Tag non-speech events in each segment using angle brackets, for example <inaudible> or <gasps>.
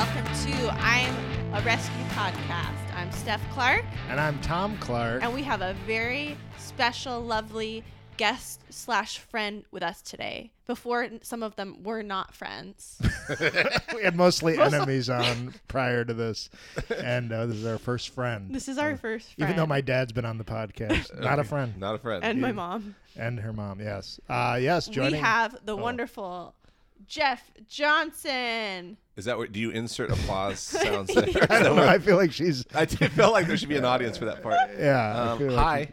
welcome to I'm a Rescue podcast. I'm Steph Clark, And I'm Tom Clark. and we have a very special, lovely guest slash friend with us today. Before some of them were not friends. <laughs> we had mostly enemies on prior to this, and uh, this is our first friend. This is our first friend. Even though my dad's been on the podcast, <laughs> not a friend, Not a friend. and my mom. and her mom. Yes, uh, yes. Joining. We have the Oh. wonderful Jeff Johnson. Is that what? Do you insert applause <laughs> sounds there? I don't know. I feel like she's. <laughs> I did feel like there should be an audience for that part. Yeah. Um, feel like- hi.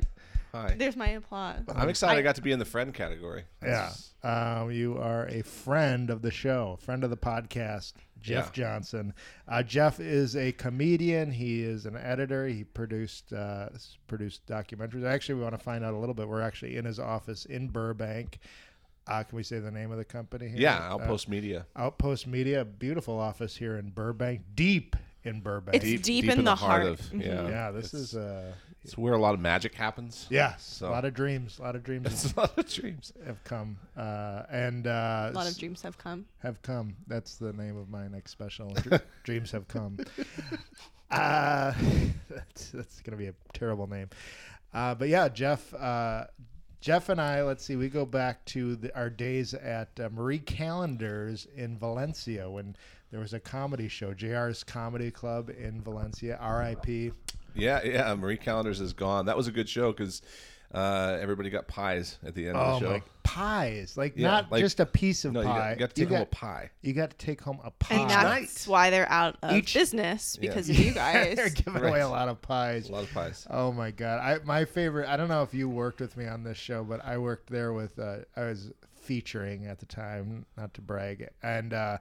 Hi. There's my applause. I'm excited I, I- got to be in the friend category. Yeah. Um, you are a friend of the show, friend of the podcast, Jeff Yeah. Johnson. Uh, Jeff is a comedian. He is an editor. He produced uh, produced documentaries. Actually, we want to find out a little bit. We're actually in his office in Burbank. Uh, can we say the name of the company? Here? Yeah, Uh, Outpost Media. Outpost Media, beautiful office here in Burbank, deep in Burbank. It's deep in the heart. of yeah. yeah, this it's, is uh, it's where a lot of magic happens. yes, So- a lot of dreams, a lot of dreams <laughs> It's a lot of dreams. have come, uh, and uh, A lot of dreams have come. have come. That's the name of my next special. <laughs> Dreams have come. <laughs> Uh, that's that's gonna be a terrible name. Uh, but yeah, Jeff. Uh, Jeff and I, let's see, we go back to the, our days at uh, Marie Callender's in Valencia when there was a comedy show, JR's Comedy Club in Valencia, RIP. Yeah, yeah. Marie Callender's is gone. That was a good show because uh, everybody got pies at the end Oh of the show. my, pies. Like Yeah, not like- just a piece of no, you pie. got, you got to take home a pie. you got to take home a pie. And that's night. why they're out of Each- business Yeah. because of <laughs> you guys. They're guys. giving Right. away a lot of pies. A lot of pies. Oh my god! I my favorite. I don't know if you worked with me on this show, but I worked there with. Uh, I was featuring at the time, not to brag, and uh,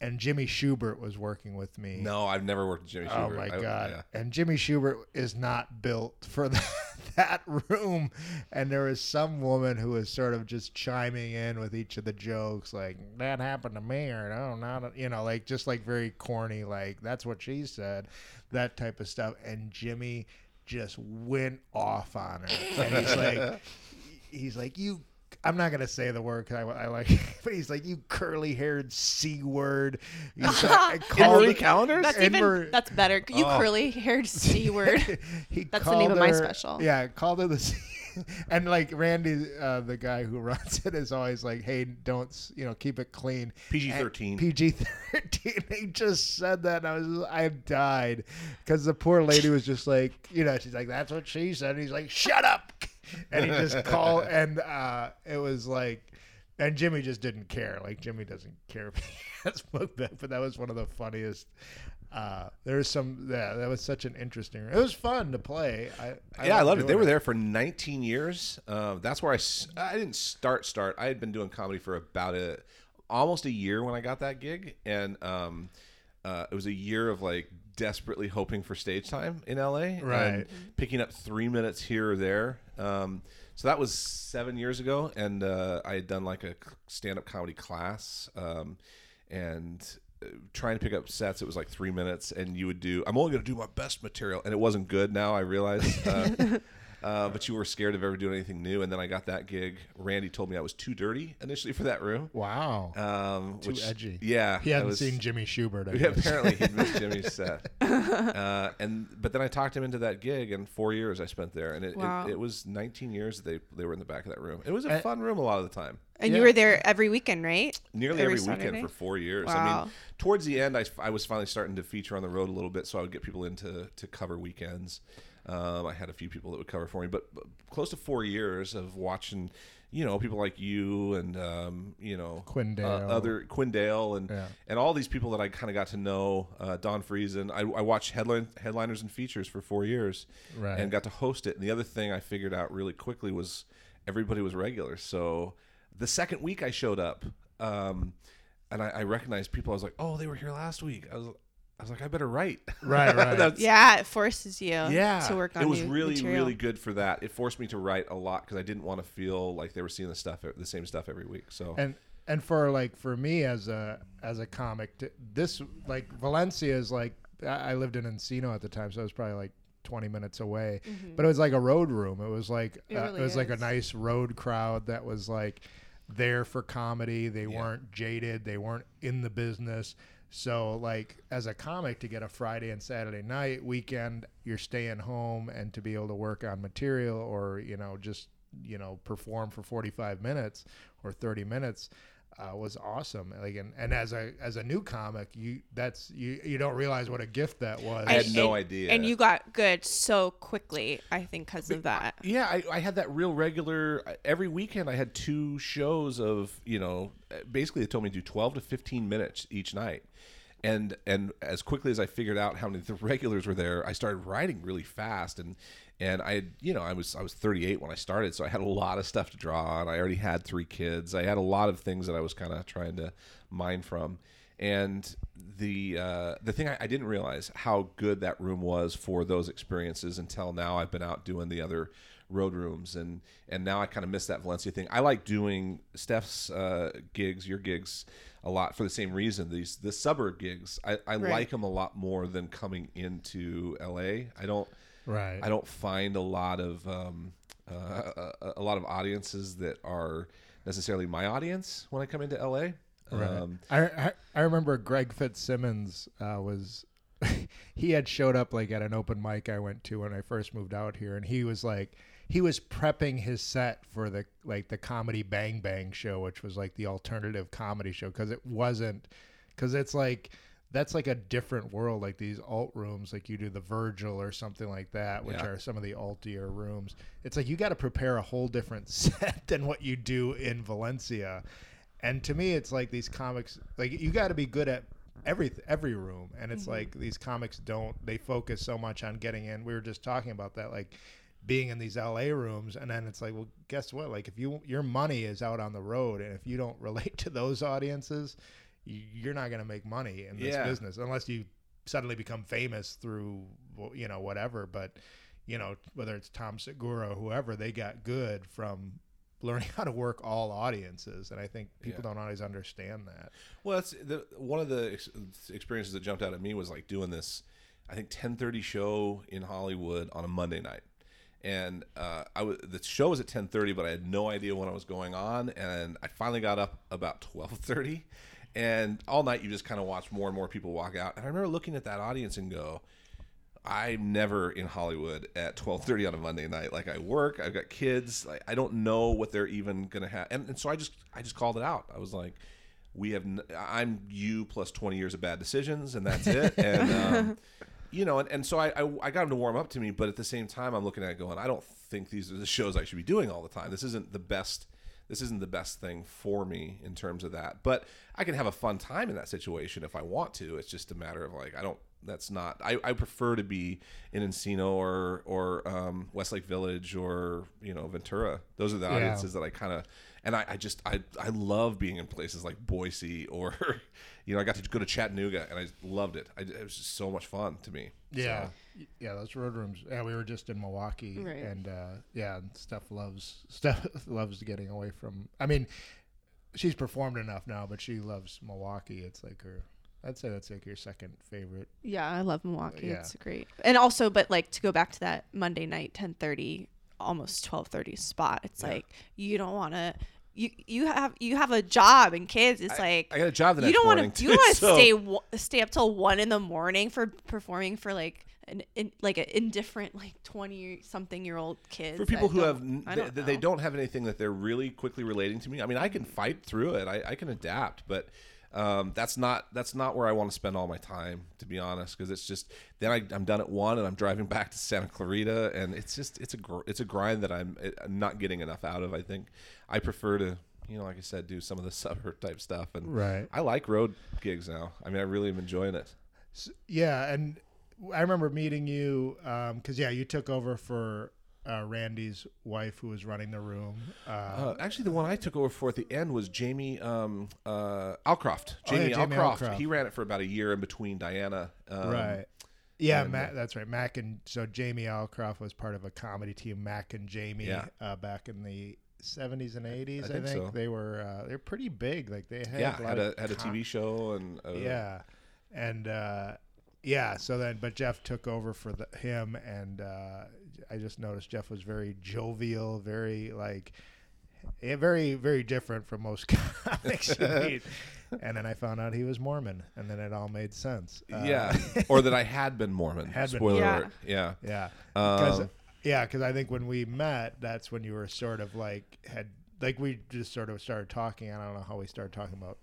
and Jimmy Schubert was working with me. No, I've never worked with Jimmy Schubert. Oh Schubert. my I- god! yeah. And Jimmy Schubert is not built for <laughs> that, that room. And there was some woman who was sort of just chiming in with each of the jokes, like that happened to me, or no, not know. you know, like just like very corny, like that's what she said, that type of stuff. And Jimmy just went off on her, and he's like, <laughs> he's like you. I'm not gonna say the word because I, I like, <laughs> but he's like you curly haired c word. He's like, <laughs> called Marie it- Callender's? That's even we're- that's better. You Oh. curly haired c <laughs> word. That's the name called of my special. Yeah, called her the. C- and like Randy, uh, the guy who runs it, is always like, "Hey, don't you know keep it clean." PG-13. PG thirteen. He just said that, and I was I died because the poor lady was just like, you know, she's like, "That's what she said." And he's like, "Shut up!" And he just called, <laughs> and uh, it was like. And Jimmy just didn't care. Like Jimmy doesn't care if he <laughs> has book back, but that was one of the funniest. Uh, there was some. Yeah, that was such an interesting. It was fun to play. I, yeah, I loved it. They were there for 19 years. Uh, that's where I I didn't start start. I had been doing comedy for about a almost a year when I got that gig, and um, uh, it was a year of like desperately hoping for stage time in LA, Right. And picking up three minutes here or there. Um, so that was seven years ago, and uh, I had done like a stand up comedy class, um, and uh, trying to pick up sets it was like three minutes and you would do i'm only going to do my best material and it wasn't good now i realize uh, <laughs> uh, but you were scared of ever doing anything new and then i got that gig randy told me i was too dirty initially for that room Wow. um, Too which, edgy. yeah he I hadn't was- seen Jimmy Schubert. I yeah, apparently he'd missed <laughs> Jimmy's set, uh, and but then I talked him into that gig, and four years I spent there, and it, Wow. it, it was 19 years that they they were in the back of that room. It was a fun room a lot of the time And Yeah. you were there every weekend, right? nearly Every every, weekend for four years. I mean, towards the end, I, I was finally starting to feature on the road a little bit, so I would get people in to, to cover weekends. Um, I had a few people that would cover for me, but, but close to four years of watching, you know, people like you and um, you know Quindale. uh, other Quindale, and Yeah. and all these people that I kind of got to know. Uh, Don Friesen. I, I watched headline headliners and features for four years, Right. and got to host it. And the other thing I figured out really quickly was everybody was regular. So the second week I showed up, um, and I, I recognized people. I was like, "Oh, they were here last week." I was, I was like, "I better write." Right, <laughs> right. Yeah, it forces you yeah. to work on It was new really, material. really good for that. It forced me to write a lot because I didn't want to feel like they were seeing the stuff, the same stuff every week. So and and for like for me as a as a comic, t- this like Valencia is like I I lived in Encino at the time, so it was probably like 20 minutes away. But it was like a road room. It was like It uh, really it was like a nice road crowd that was like there for comedy. They weren't jaded. They weren't in the business. So like as a comic to get a Friday and Saturday night weekend, you're staying home and to be able to work on material or you know just you know perform for 45 minutes or 30 minutes uh, was awesome. Like and, and as a as a new comic, you that's you you don't realize what a gift that was. I had And- no and- idea. And you got good so quickly, I think, because of that. Yeah, I, I had that real regular. Every weekend, I had two shows of you know, basically they told me to do twelve to fifteen minutes each night, and and as quickly as I figured out how many the <laughs> regulars were there, I started writing really fast, and and I had you know I was I was thirty eight when I started, so I had a lot of stuff to draw on. I already had three kids. I had a lot of things that I was kind of trying to mine from. And the uh, the thing I, I didn't realize how good that room was for those experiences until now. I've been out doing the other road rooms, and and now I kind of miss that Valencia thing. I like doing Steph's uh, gigs, your gigs, a lot for the same reason. These the suburb gigs, I, I Right. like them a lot more than coming into LA. I don't right. I don't find a lot of um, uh, a, a lot of audiences that are necessarily my audience when I come into LA. Right. Um, I, I I remember Greg Fitzsimmons uh, was <laughs> he had showed up like at an open mic I went to when I first moved out here, and he was like he was prepping his set for the like the comedy Bang Bang show, which was like the alternative comedy show because it wasn't because it's like that's like a different world like these alt rooms like you do the virgil or something like that which Yeah. are some of the altier rooms. It's like you got to prepare a whole different <laughs> set than what you do in valencia. And to me it's like these comics like you got to be good at every every room. And it's mm-hmm. like these comics don't they focus so much on getting in. We were just talking about that like being in these LA rooms and then it's like well guess what? Like if you your money is out on the road and if you don't <laughs> relate to those audiences y- you're not going to make money in this Yeah. business unless you suddenly become famous through you know whatever but you know whether it's Tom Segura or whoever they got good from learning <laughs> how to work all audiences and I think people Yeah. don't always understand that Well, that's the one of the ex- experiences that jumped out at me was like doing this. I think ten thirty show in Hollywood on a Monday night, and uh, I was the show was at ten thirty, but I had no idea when I was going on, and I finally got up about twelve thirty, and all night you just kind of watch more and more people walk out, and I remember looking at that audience and go. I'm never in Hollywood at 12:30 on a Monday night. Like I work, I've got kids. Like I don't know what they're even gonna have, and, and so I just I just called it out. I was like, we have n- I'm you plus 20 years of bad decisions, and that's it. <laughs> and um, you know, and, and so I, I I got him to warm up to me, but at the same time, I'm looking at it going, I don't think these are the shows I should be doing all the time. This isn't the best. This isn't the best thing for me in terms of that, but I can have a fun time in that situation if I want to. It's just a matter of like I don't. That's not. I, I prefer to be in Encino or or um, Westlake Village or you know Ventura. Those are the Yeah. audiences that I kind of and I, I just I, I love being in places like Boise or <laughs> you know I got to go to Chattanooga and I loved it. I, it was just so much fun to me. Yeah, So, yeah, those road rooms. Yeah, we were just in Milwaukee, Right. and uh, yeah, and Steph loves <laughs> Steph loves getting away from. I mean, she's performed enough now, but she loves Milwaukee. It's like her. I'd say that's like your second favorite. Yeah, I love Milwaukee. Yeah. It's great. And also, but like to go back to that Monday night, ten thirty, almost twelve thirty spot. It's Yeah. like you don't want to. You you have you have a job and kids. It's like I got a job the you don't want to you want to so- stay stay up till one in the morning for performing for like an in, like an indifferent like twenty something year old kids for people that who have I they, don't they know. don't have anything that they're really quickly relating to me. I mean, I can fight through it. I, I can adapt, but um, that's not that's not where I want to spend all my time, to be honest. Because it's just then I, I'm done at one and I'm driving <laughs> back to Santa Clarita, and it's just it's a gr- it's a grind that I'm uh, not getting enough out of. I think I prefer to you know, like I said, do some of the <laughs> suburb type stuff, and Right. I like road gigs now. I mean, I really am enjoying it. S- yeah, and I remember meeting you because yeah, you took over for uh, Randy's wife who was running the room. Uh, Uh, actually, the one I took over for at the end was Jamie um, uh, Alcroft. Oh, yeah, Jamie, Jamie Alcroft. Alcroft. He ran it for about a year in between Diana. Um, right. Yeah, and, Matt. That's right. Mack and so Jamie Alcroft was part of a comedy team. Mack and Jamie Yeah. uh, back in the seventies and eighties. I, think think, so. they were uh, they're pretty big. Like they had Yeah, lot had a had a TV show and uh, Yeah, and uh, yeah. So then, but Jeff took over for the, him, and uh, I just noticed Jeff was very jovial, very like. Yeah, very, very different from most <laughs> comics. Like, <laughs> sweet. and then I found out he was Mormon, and then it all made sense. Uh, yeah, or that I had been Mormon. <laughs> Had been- Spoiler Yeah. alert. Yeah. Yeah. Because Um, yeah, because I think when we met, that's when you were sort of like had like we just sort of started talking. I don't know how we started talking about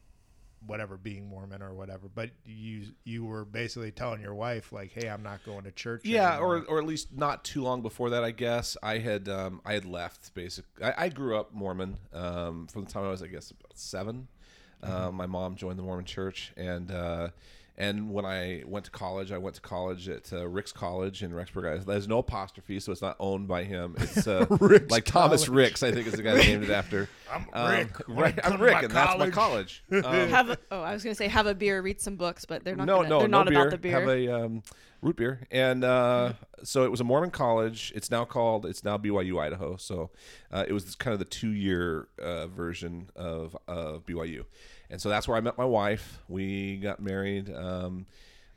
whatever being Mormon or whatever, but you you were basically telling your wife like, "Hey, I'm not going to church." Yeah, anymore. or or at least not too long before that, I guess. I had um, I had left. Basically, I, I grew up Mormon um, from the time I was, I guess, about 7 Um, my mom joined the Mormon Church, and uh, and when I went to college, I went to college at uh, Ricks College in Rexburg. There's no apostrophe, so it's not owned by him. It's uh, <laughs> Ricks like Thomas College. Ricks, I think, is the guy that named it after. I'm Um, Rick. When right, I come I'm Rick, my and that's my college. Um, have a, oh, I was gonna say have a beer, read some books, but they're not. no, gonna, no, they're no not beer. about the beer. Have a um, root beer, and uh, so it was a Mormon college. It's now called. It's now BYU Idaho. So uh, it was kind of the two-year uh, version of of BYU, and so that's where I met my wife. We got married. Um,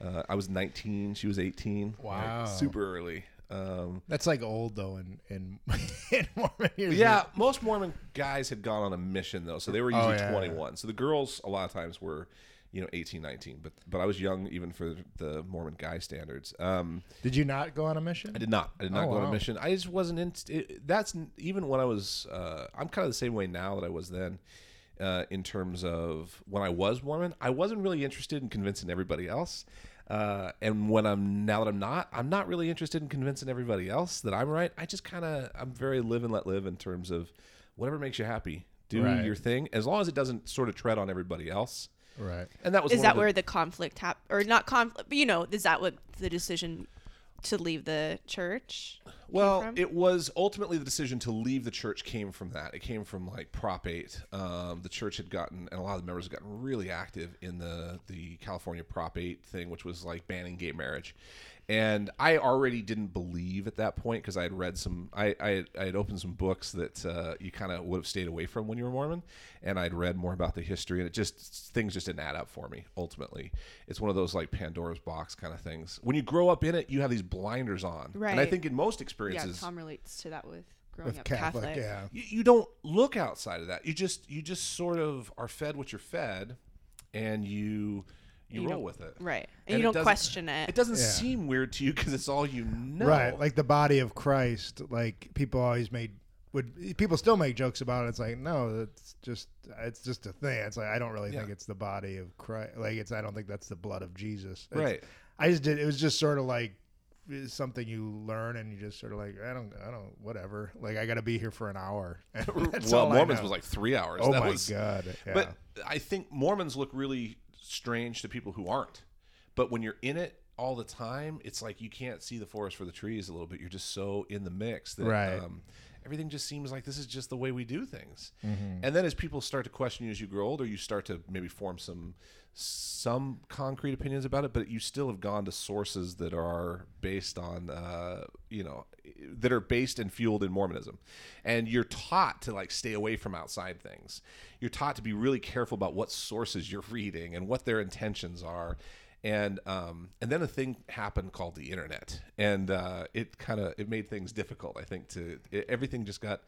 uh, I was 19. She was 18. like, Wow. super early. Um, That's like old though in in, <laughs> in Mormon. years. yeah, most Mormon guys had gone on a mission though, so they were Oh, usually yeah, 21. So the girls a lot of times were, you know, 18, 19. But but I was young even for the Mormon guy standards. Um, Did you not go on a mission? I did not. I did not Oh, go on a mission. I just wasn't in. It, that's even when I was. Uh, I'm kind of the same way now that I was then. Uh, in terms of when I was Mormon, I wasn't really interested in convincing everybody else. Uh, and when I'm now that I'm not, I'm not really interested in convincing everybody else that I'm right. I just kind of I'm very live and let live in terms of whatever makes you happy. Do Right. your thing as long as it doesn't sort of tread on everybody else. Right. And that was is that the- where the conflict hap or not conflict? But you know, is that what the decision to leave the church? Well, it was ultimately the decision to leave the church came from that. It came from like Prop 8. Um, the church had gotten, and a lot of the members had gotten really active in the the California Prop 8 thing, which was like banning gay marriage. And I already didn't believe at that point because I had read some, I, I, had, I had opened some books that uh, you kind of would have stayed away from when you were Mormon. And I'd read more about the history, and it just, things just didn't add up for me, ultimately. It's one of those like Pandora's box kind of things. When you grow up in it, you have these blinders on. right? And I think in most experiences, Yeah, experiences, Tom relates to that with growing With up Catholic, Catholic. yeah. you, you don't look outside of that. You just you just sort of are fed what you're fed, and you you, You roll with it. Right, And and, you don't question it. It doesn't Yeah. seem weird to you because it's all you know. Right, like the body of Christ. Like people always made would people still make jokes about it. It's like no, it's just it's just a thing. It's like I don't really think it's the body of Christ. Like it's I don't think that's the blood of Jesus. It's- right. I just did. It was just sort of like something you learn and you just sort of like I don't I don't whatever. Like I got to be here for an hour. <laughs> Well, Mormons was like three hours. oh that my was, god. Yeah. But I think Mormons look really strange to people who aren't. But when you're in it all the time, it's like you can't see the forest for the trees a little bit. You're just so in the mix that Right. um, everything just seems like this is just the way we do things. Mm-hmm. And then as people start to question you as you grow older, you start to maybe form some some concrete opinions about it, but you still have gone to sources that are based on uh, you know that are based and fueled in Mormonism. And you're taught to like stay away from outside things. You're taught to be really careful about what sources you're <laughs> reading and what their intentions are. And um, and then a thing happened called the internet, and uh, it kind of it made things difficult. I think to it, everything just got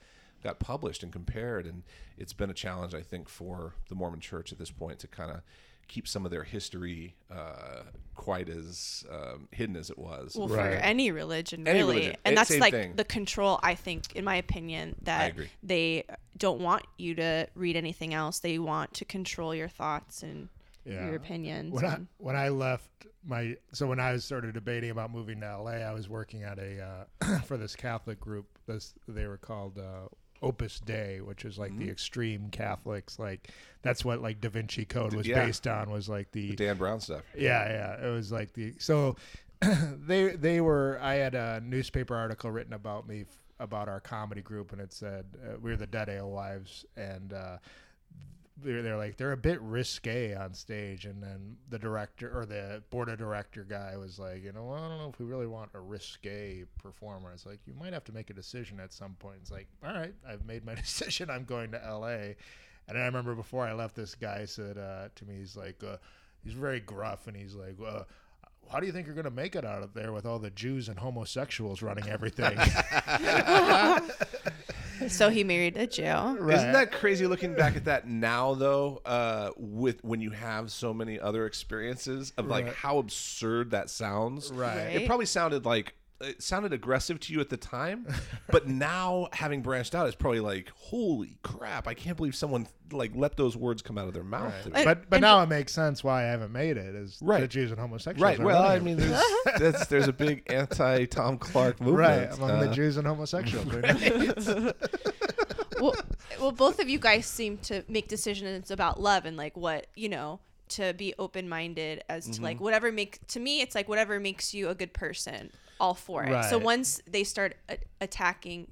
got published and compared, and it's been a challenge I think for the Mormon Church at this point to kind of keep some of their history uh, quite as um, hidden as it was. well, Right. for any religion, Any really, religion. and It's that's like thing. the control. I think, in my opinion, that they don't want you to read anything else. They want to control your thoughts and Yeah. your opinions. when I when I left my so when I was started debating about moving to LA, I was working at a uh, <clears throat> for this Catholic group. This they were called uh, Opus Dei, which is like Mm-hmm. the extreme Catholics. Like that's what like Da Vinci Code was Yeah. based on. Was like the Dan Brown stuff. yeah yeah it was like the so <clears throat> they they were I had a newspaper article written about me f- about our comedy group and it said uh, we are the Dead Alewives and. uh they're, they're like they're a bit risque on stage. And then the director or the board of director guy was like you know well, i don't know if we really want a risque performer. It's like you might have to make a decision at some point. It's like all right i've made my <laughs> decision. I'm going to la and i remember before i left this guy said uh, to me he's like uh, he's very gruff and he's like uh, how do you think you're going to make it out of there with all the Jews and homosexuals running everything? <laughs> <laughs> So he married a Jew. Right. Isn't that crazy looking back at that now though? Uh, with when you have so many other experiences of like Right. how absurd that sounds. Right. Right. It probably sounded like it sounded aggressive to you at the time, but <laughs> now having branched out, it's probably like, holy crap! I can't believe someone like let those words come out of their mouth. to me. And- But but and- now it makes sense why I haven't made it is Right. the Jews and homosexuals. Right. Well, I running it. mean, there's <laughs> that's, there's a big anti Tom Clark movement. right among the Uh, Jews and homosexuals. <laughs> you know? well, well, both of you guys seem to make decisions about love and like what you know to be open minded as to Mm-hmm. like whatever make to me it's like whatever makes you a good person, all for it. So once they start a- attacking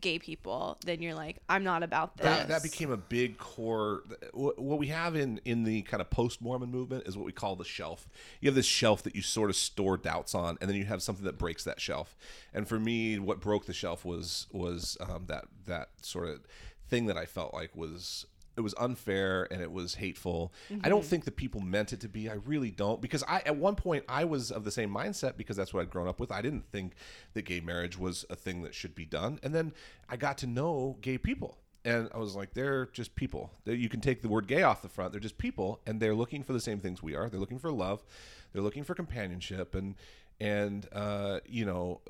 gay people, then you're like, I'm not about this. that, that became a big core what we have in in the kind of post-mormon movement is what we call the shelf you have this shelf that you sort of store doubts on and then you have something that breaks that shelf and for me what broke the shelf was was um, that that sort of thing that i felt like was it was unfair and it was hateful. I don't think the people meant it to be. I really don't because I at one point I was of the same mindset because that's what I'd grown up with. I didn't think that gay marriage was a thing that should be done. And then I got to know gay people and I was like they're just people. You can take the word gay off the front. They're just people and they're looking for the same things we are. They're looking for love. They're looking for companionship and and uh, you know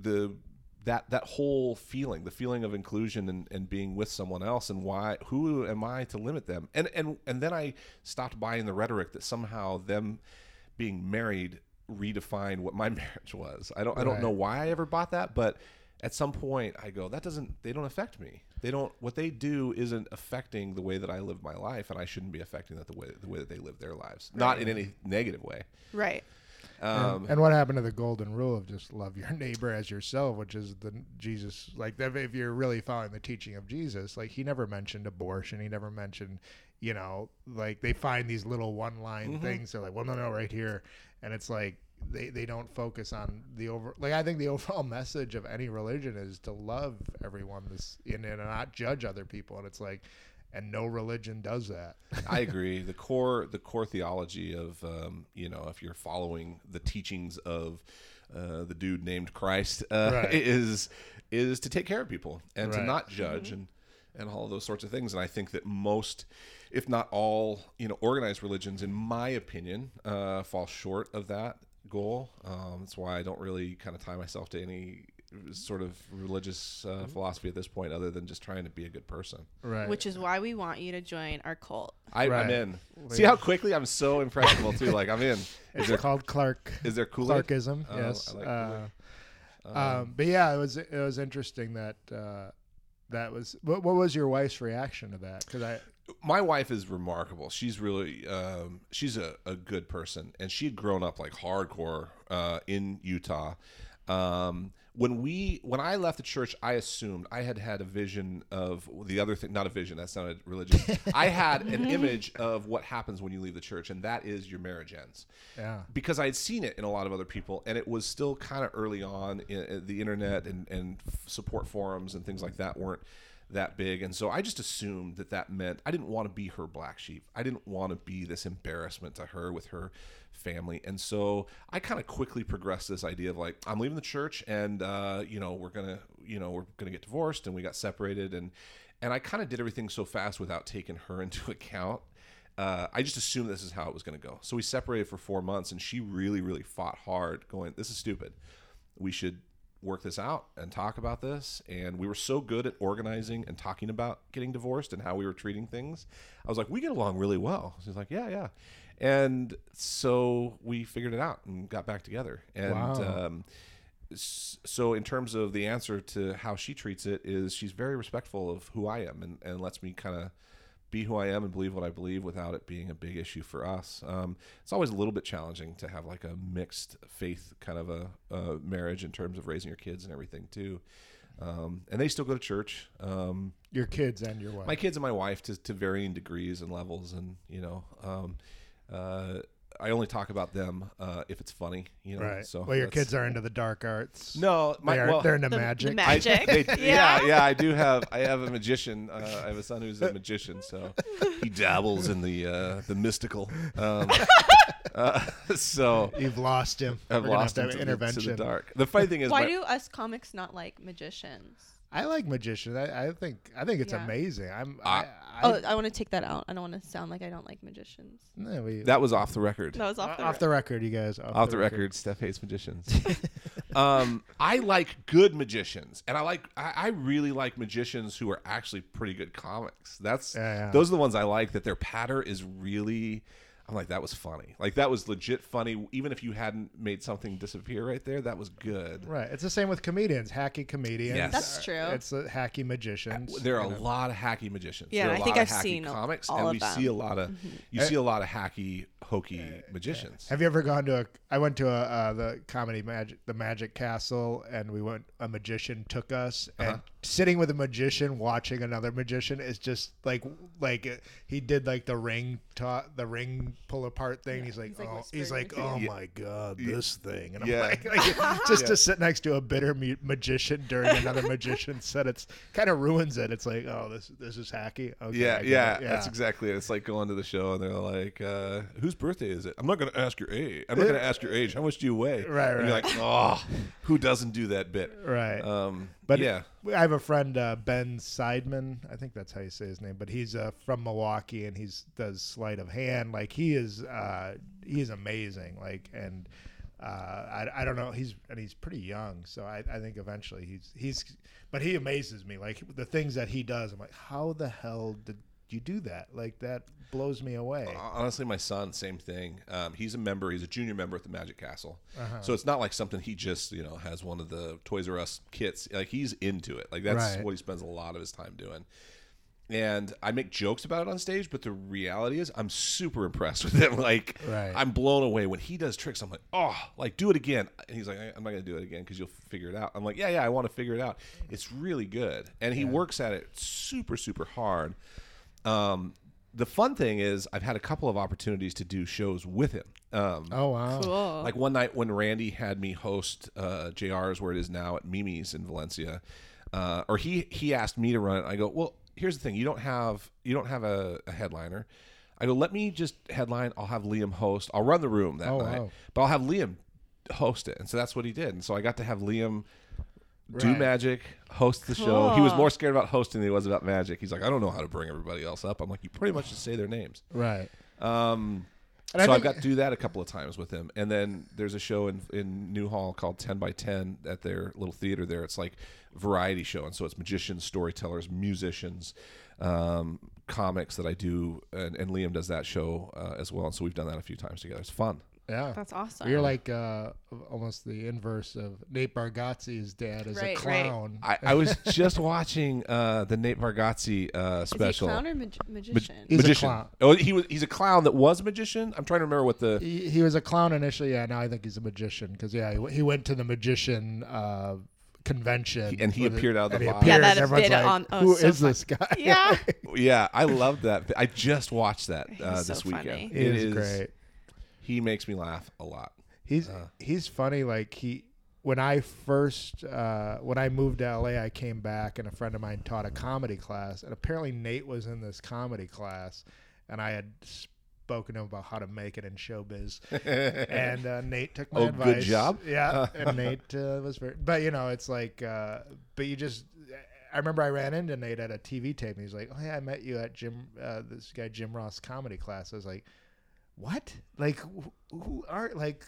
the that that whole feeling the feeling of inclusion and, and being with someone else and why who am i to limit them? And and and then i stopped buying the rhetoric that somehow them being married redefined what my <laughs> marriage was. I don't i don't know why i ever bought that but at some point i go that doesn't they don't affect me. They don't what they do isn't affecting the way that i live my life and i shouldn't be affecting that the way the way that they live their lives. Not in any negative way. Right. Um, and what happened to the golden rule of just love your <laughs> neighbor as yourself, which is the Jesus like if you're really following the teaching of Jesus, like he never mentioned abortion, he never mentioned, you know, like they find these little one line Mm-hmm. things. They're like, well, no, no, right here, and it's like they, they don't focus on the over like I think the <laughs> overall message of any religion is to love everyone this and, and not judge other people, and it's like, and no religion does that. I agree. The core, the core theology of, um, you know, if you're following the teachings of uh, the dude named Christ, uh, Right. <laughs> is is to take care of people and to not judge and and all of those sorts of things. And I think that most, if not all, you know, organized religions, in my opinion, uh, fall short of that goal. Um, that's why I don't really kind of tie myself to any sort of religious uh, philosophy at this point, other than just trying to be a good person. right. Which is why we want you to join our cult. I, I'm Right. in. See how quickly I'm so impressionable too. Like I'm in. <laughs> Is it's there called Clark. is there Kool-Aid? Clarkism, Oh, yes. I like uh, Kool-Aid. um, but yeah, it was it was interesting that uh, that was. What, what was your wife's reaction to that? Because I my wife is remarkable. She's really um, she's a, a good person, and she had grown up like hardcore uh, in Utah. Um, when we when I left the church, I assumed I had had a vision of the other thing. Not a vision. That sounded religious. <laughs> I had an image of what happens when you leave the church, and that is your marriage ends. yeah because I had seen it in a lot of other people, and it was still kind of early on. In, in the internet and, and support forums and things like that weren't that big, and so I just assumed that that meant I didn't want to be her black sheep. I didn't want to be this embarrassment to her with her family, and so I kind of quickly progressed this idea of like I'm leaving the church, and uh, you know we're gonna you know we're gonna get divorced, and we got separated, and and I kind of did everything so fast without taking her <laughs> into account uh, I just assumed this is how it was going to go. So we separated for four months, and she really, really fought hard, going, "This is stupid. We should work this out and talk about this." And we were so good at organizing and talking about getting divorced and how we were treating things. I was like, "We get along really well." She's like, "Yeah, yeah." And so we figured it out and got back together. And Wow. um, so in terms of the answer to how she treats it is she's very respectful of who I am and, and lets me kind of be who I am and believe what I believe without it being a big issue for us. Um, it's always a little bit challenging to have like a mixed faith kind of a, a marriage in terms of raising your kids and everything too. Um, and they still go to church. Um, your kids and your wife. my kids and my wife to, to varying degrees and levels and you know um, uh, I only talk about them uh, if it's funny you know right. so well, your kids are into the dark arts. no my they are, well, they're into The- the magic. I- Magic. they- <laughs> yeah. Yeah. yeah, I do have. I have a magician. Uh, I have a son who's a magician, so he dabbles in the uh, the mystical. Um, <laughs> uh, so You've lost him. I've We're lost him to to have the, to intervention. the dark. The funny thing is, Why my- do us comics not like magicians? I like magicians. I, I think I think it's Yeah. amazing. I'm. I- I, I, Oh, I want to take that out. I don't want to sound like I don't like magicians. no, we, That was off the record. That was off the. off the record, you guys. Off, Off the record, Steph hates magicians. <laughs> <laughs> um, I like good magicians, and I like I, I really like magicians who are actually pretty good comics. That's Yeah, yeah. those are the ones I like. That their patter is really. I'm like that was funny. Like that was legit funny. Even if you hadn't made something disappear right there, that was good. Right. It's the same with comedians. Hacky comedians. Yes. That's true. It's uh, hacky magicians. There are a know. lot of hacky magicians. Yeah, there are I a think lot I've hacky seen comics, all and of we them. see a lot of you Eh. see a lot of hacky, hokey magicians. Have you ever gone to a? I went to a uh, the comedy magic, the Magic Castle, and we went. A magician took us, Uh-huh. and sitting with a magician watching another magician is just like like uh, he did like the ring ta- the ring pull apart thing. he's like, he's, like, oh, he's like, oh it. my god, Yeah. this thing, and I'm Yeah. like, like, <laughs> just Yeah. to sit next to a bitter mu- magician during another magician set, it's kind of ruins it. It's like, oh, this this is hacky. Okay, Yeah, I yeah, that's exactly it. It's like going to the show and they're like, uh, "Whose birthday is it?" I'm not going to ask your age. I'm not going to ask your age. How much do you weigh? Right, And you're like, "Oh, who doesn't do that bit?" right. Um, But yeah, I have a friend uh, Ben Seidman. I think that's how you say his name. But he's uh, from Milwaukee and he's does sleight of hand. Like he is, uh, he is amazing. Like and uh, I, I don't know. He's and he's pretty young, so I, I think eventually he's he's. But he amazes me. Like the things that he does. I'm like, how the hell did you do that? Like that blows me away. honestly, my son, same thing. Um, he's a member. He's a junior member at the Magic Castle. Uh-huh. So it's not like something he just you know has one of the Toys R Us kits. Like he's into it. Like that's Right. what he spends a lot of his time doing. And I make jokes about it on stage, but the reality is, I'm super impressed <laughs> with him. Like, Right. I'm blown away when he does tricks. I'm like, oh, like do it again. And he's like, I'm not gonna do it again because you'll figure it out. I'm like, yeah, yeah, I want to figure it out. It's really good, and he works at it super, super hard. Um, the fun thing is, I've had a couple of opportunities to do shows with him. Um, oh wow. Cool. like one night when Randy had me host uh, JR's where it is now at Mimi's in Valencia, uh, or he he asked me to run it. I go, well, here's the thing: you don't have you don't have a, a headliner. I go, let me just headline. I'll have Liam host. I'll run the room that Oh, night, wow. but I'll have Liam host it. And so that's what he did. And so I got to have Liam do Right. magic, host the show. He was more scared about hosting than he was about magic. He's like, I don't know how to bring everybody else up. I'm like, you pretty much just say their names. Right. Um, so I've got to do that a couple of times with him. And then there's a show in in Newhall called Ten by Ten at their little theater there. It's like variety show, and so it's magicians, storytellers, musicians, um, comics that I do, and, and Liam does that show uh, as well. And so we've done that a few times together. It's fun. Yeah. That's awesome. You're like uh, almost the inverse of Nate Bargatze's dad is a Right, right. clown. I, I was just watching uh, the Nate Bargatze uh, Is he special. a clown or mag- magician? He's a magician. clown. Oh, he was. He's a clown that was a magician. I'm trying to remember what the. He, he was a clown initially. Yeah, now I think he's a magician because yeah, he, he went to the magician uh, convention and he with it- appeared out of the box. Yeah, appears, that everyone's bit like, on- oh, Who so is fun. this guy? yeah. <laughs> Yeah, I love that. I just watched that <laughs> uh, this so weekend. funny. he It is is great. He makes me laugh a lot. He's Uh. he's funny. Like he, when I first uh, when I moved to LA, I came back and a friend of mine taught a comedy class, and apparently Nate was in this comedy class, and I had spoken to him about how to make it in showbiz, <laughs> and uh, Nate took my Oh, advice. good job. Yeah, <laughs> and Nate uh, was very. But you know, it's like, uh, but you just. I remember I ran into Nate at a TV tape, and he's like, "Oh yeah, I met you at Jim, uh, this guy Jim Ross comedy class." I was like, "What? Like, who, who are like?"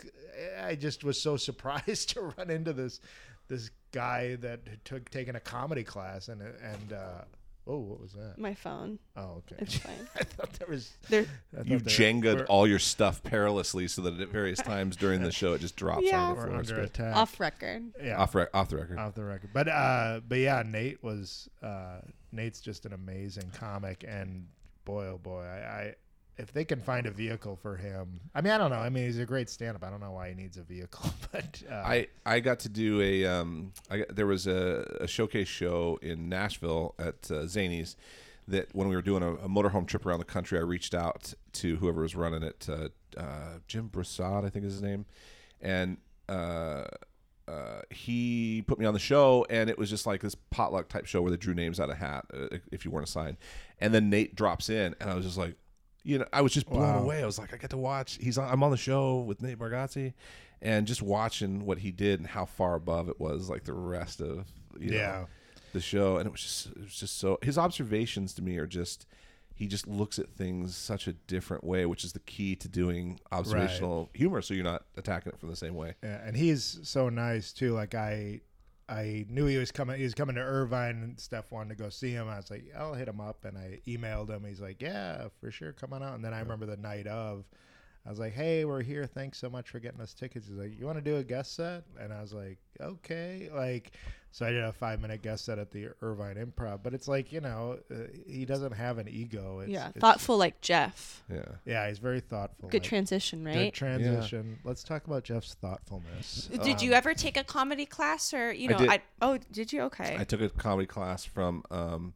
I just was so <laughs> surprised to run into this this guy that had took taken a comedy class, and and uh, oh, what was that? My phone. Oh, okay. It's fine. <laughs> I thought there was. There. Thought You there jengaed were- all your stuff perilously so that at various times during the show it just drops Yeah. on the floor. Under attack. Off record. yeah, Off, rec- off the record. off the record. But uh, but yeah, Nate was uh, Nate's just an amazing comic, and boy, oh boy, I, I if they can find a vehicle for him, I mean, I don't know. I mean, he's a great stand-up. I don't know why he needs a vehicle, <laughs> but uh, I, I got to do a um I got, there was a, a showcase show in Nashville at uh, Zanies that when we were doing a, a motorhome trip around the country I reached out to whoever was running it uh, uh, Jim Broussard I think is his name and uh, uh, he put me on the show and it was just like this potluck type show where they drew names out of hat uh, if you weren't assigned and then Nate drops in and I was just like you know I was just blown Wow. away I was like I get to watch he's on, I'm on the show with Nate Bargatze and just watching what he did and how far above it was like the rest of you know. yeah, the show, and it was just it was just so. His observations to me are just. He just looks at things such a different way, which is the key to doing observational humor. So you're not attacking it from the same way. Yeah, and he's so nice too. Like I, I knew he was coming. He was coming to Irvine, and Steph wanted to go see him. I was like, I'll hit him up, and I emailed him. He's like, Yeah, for sure, come on out. And then I remember the night of, I was like, Hey, we're here. Thanks so much for getting us tickets. He's like, You want to do a guest set? And I was like, Okay. Like, so I did a five minute guest set at the Irvine Improv. But it's like, you know, uh, he doesn't have an ego. It's, yeah, it's- thoughtful like Jeff. Yeah. Yeah, he's very thoughtful. Good like, transition, Good right? transition. Let's talk about Jeff's thoughtfulness. Did you Um, ever take a comedy class or you I know? did. I, oh, did you? Okay. I took a comedy class from um,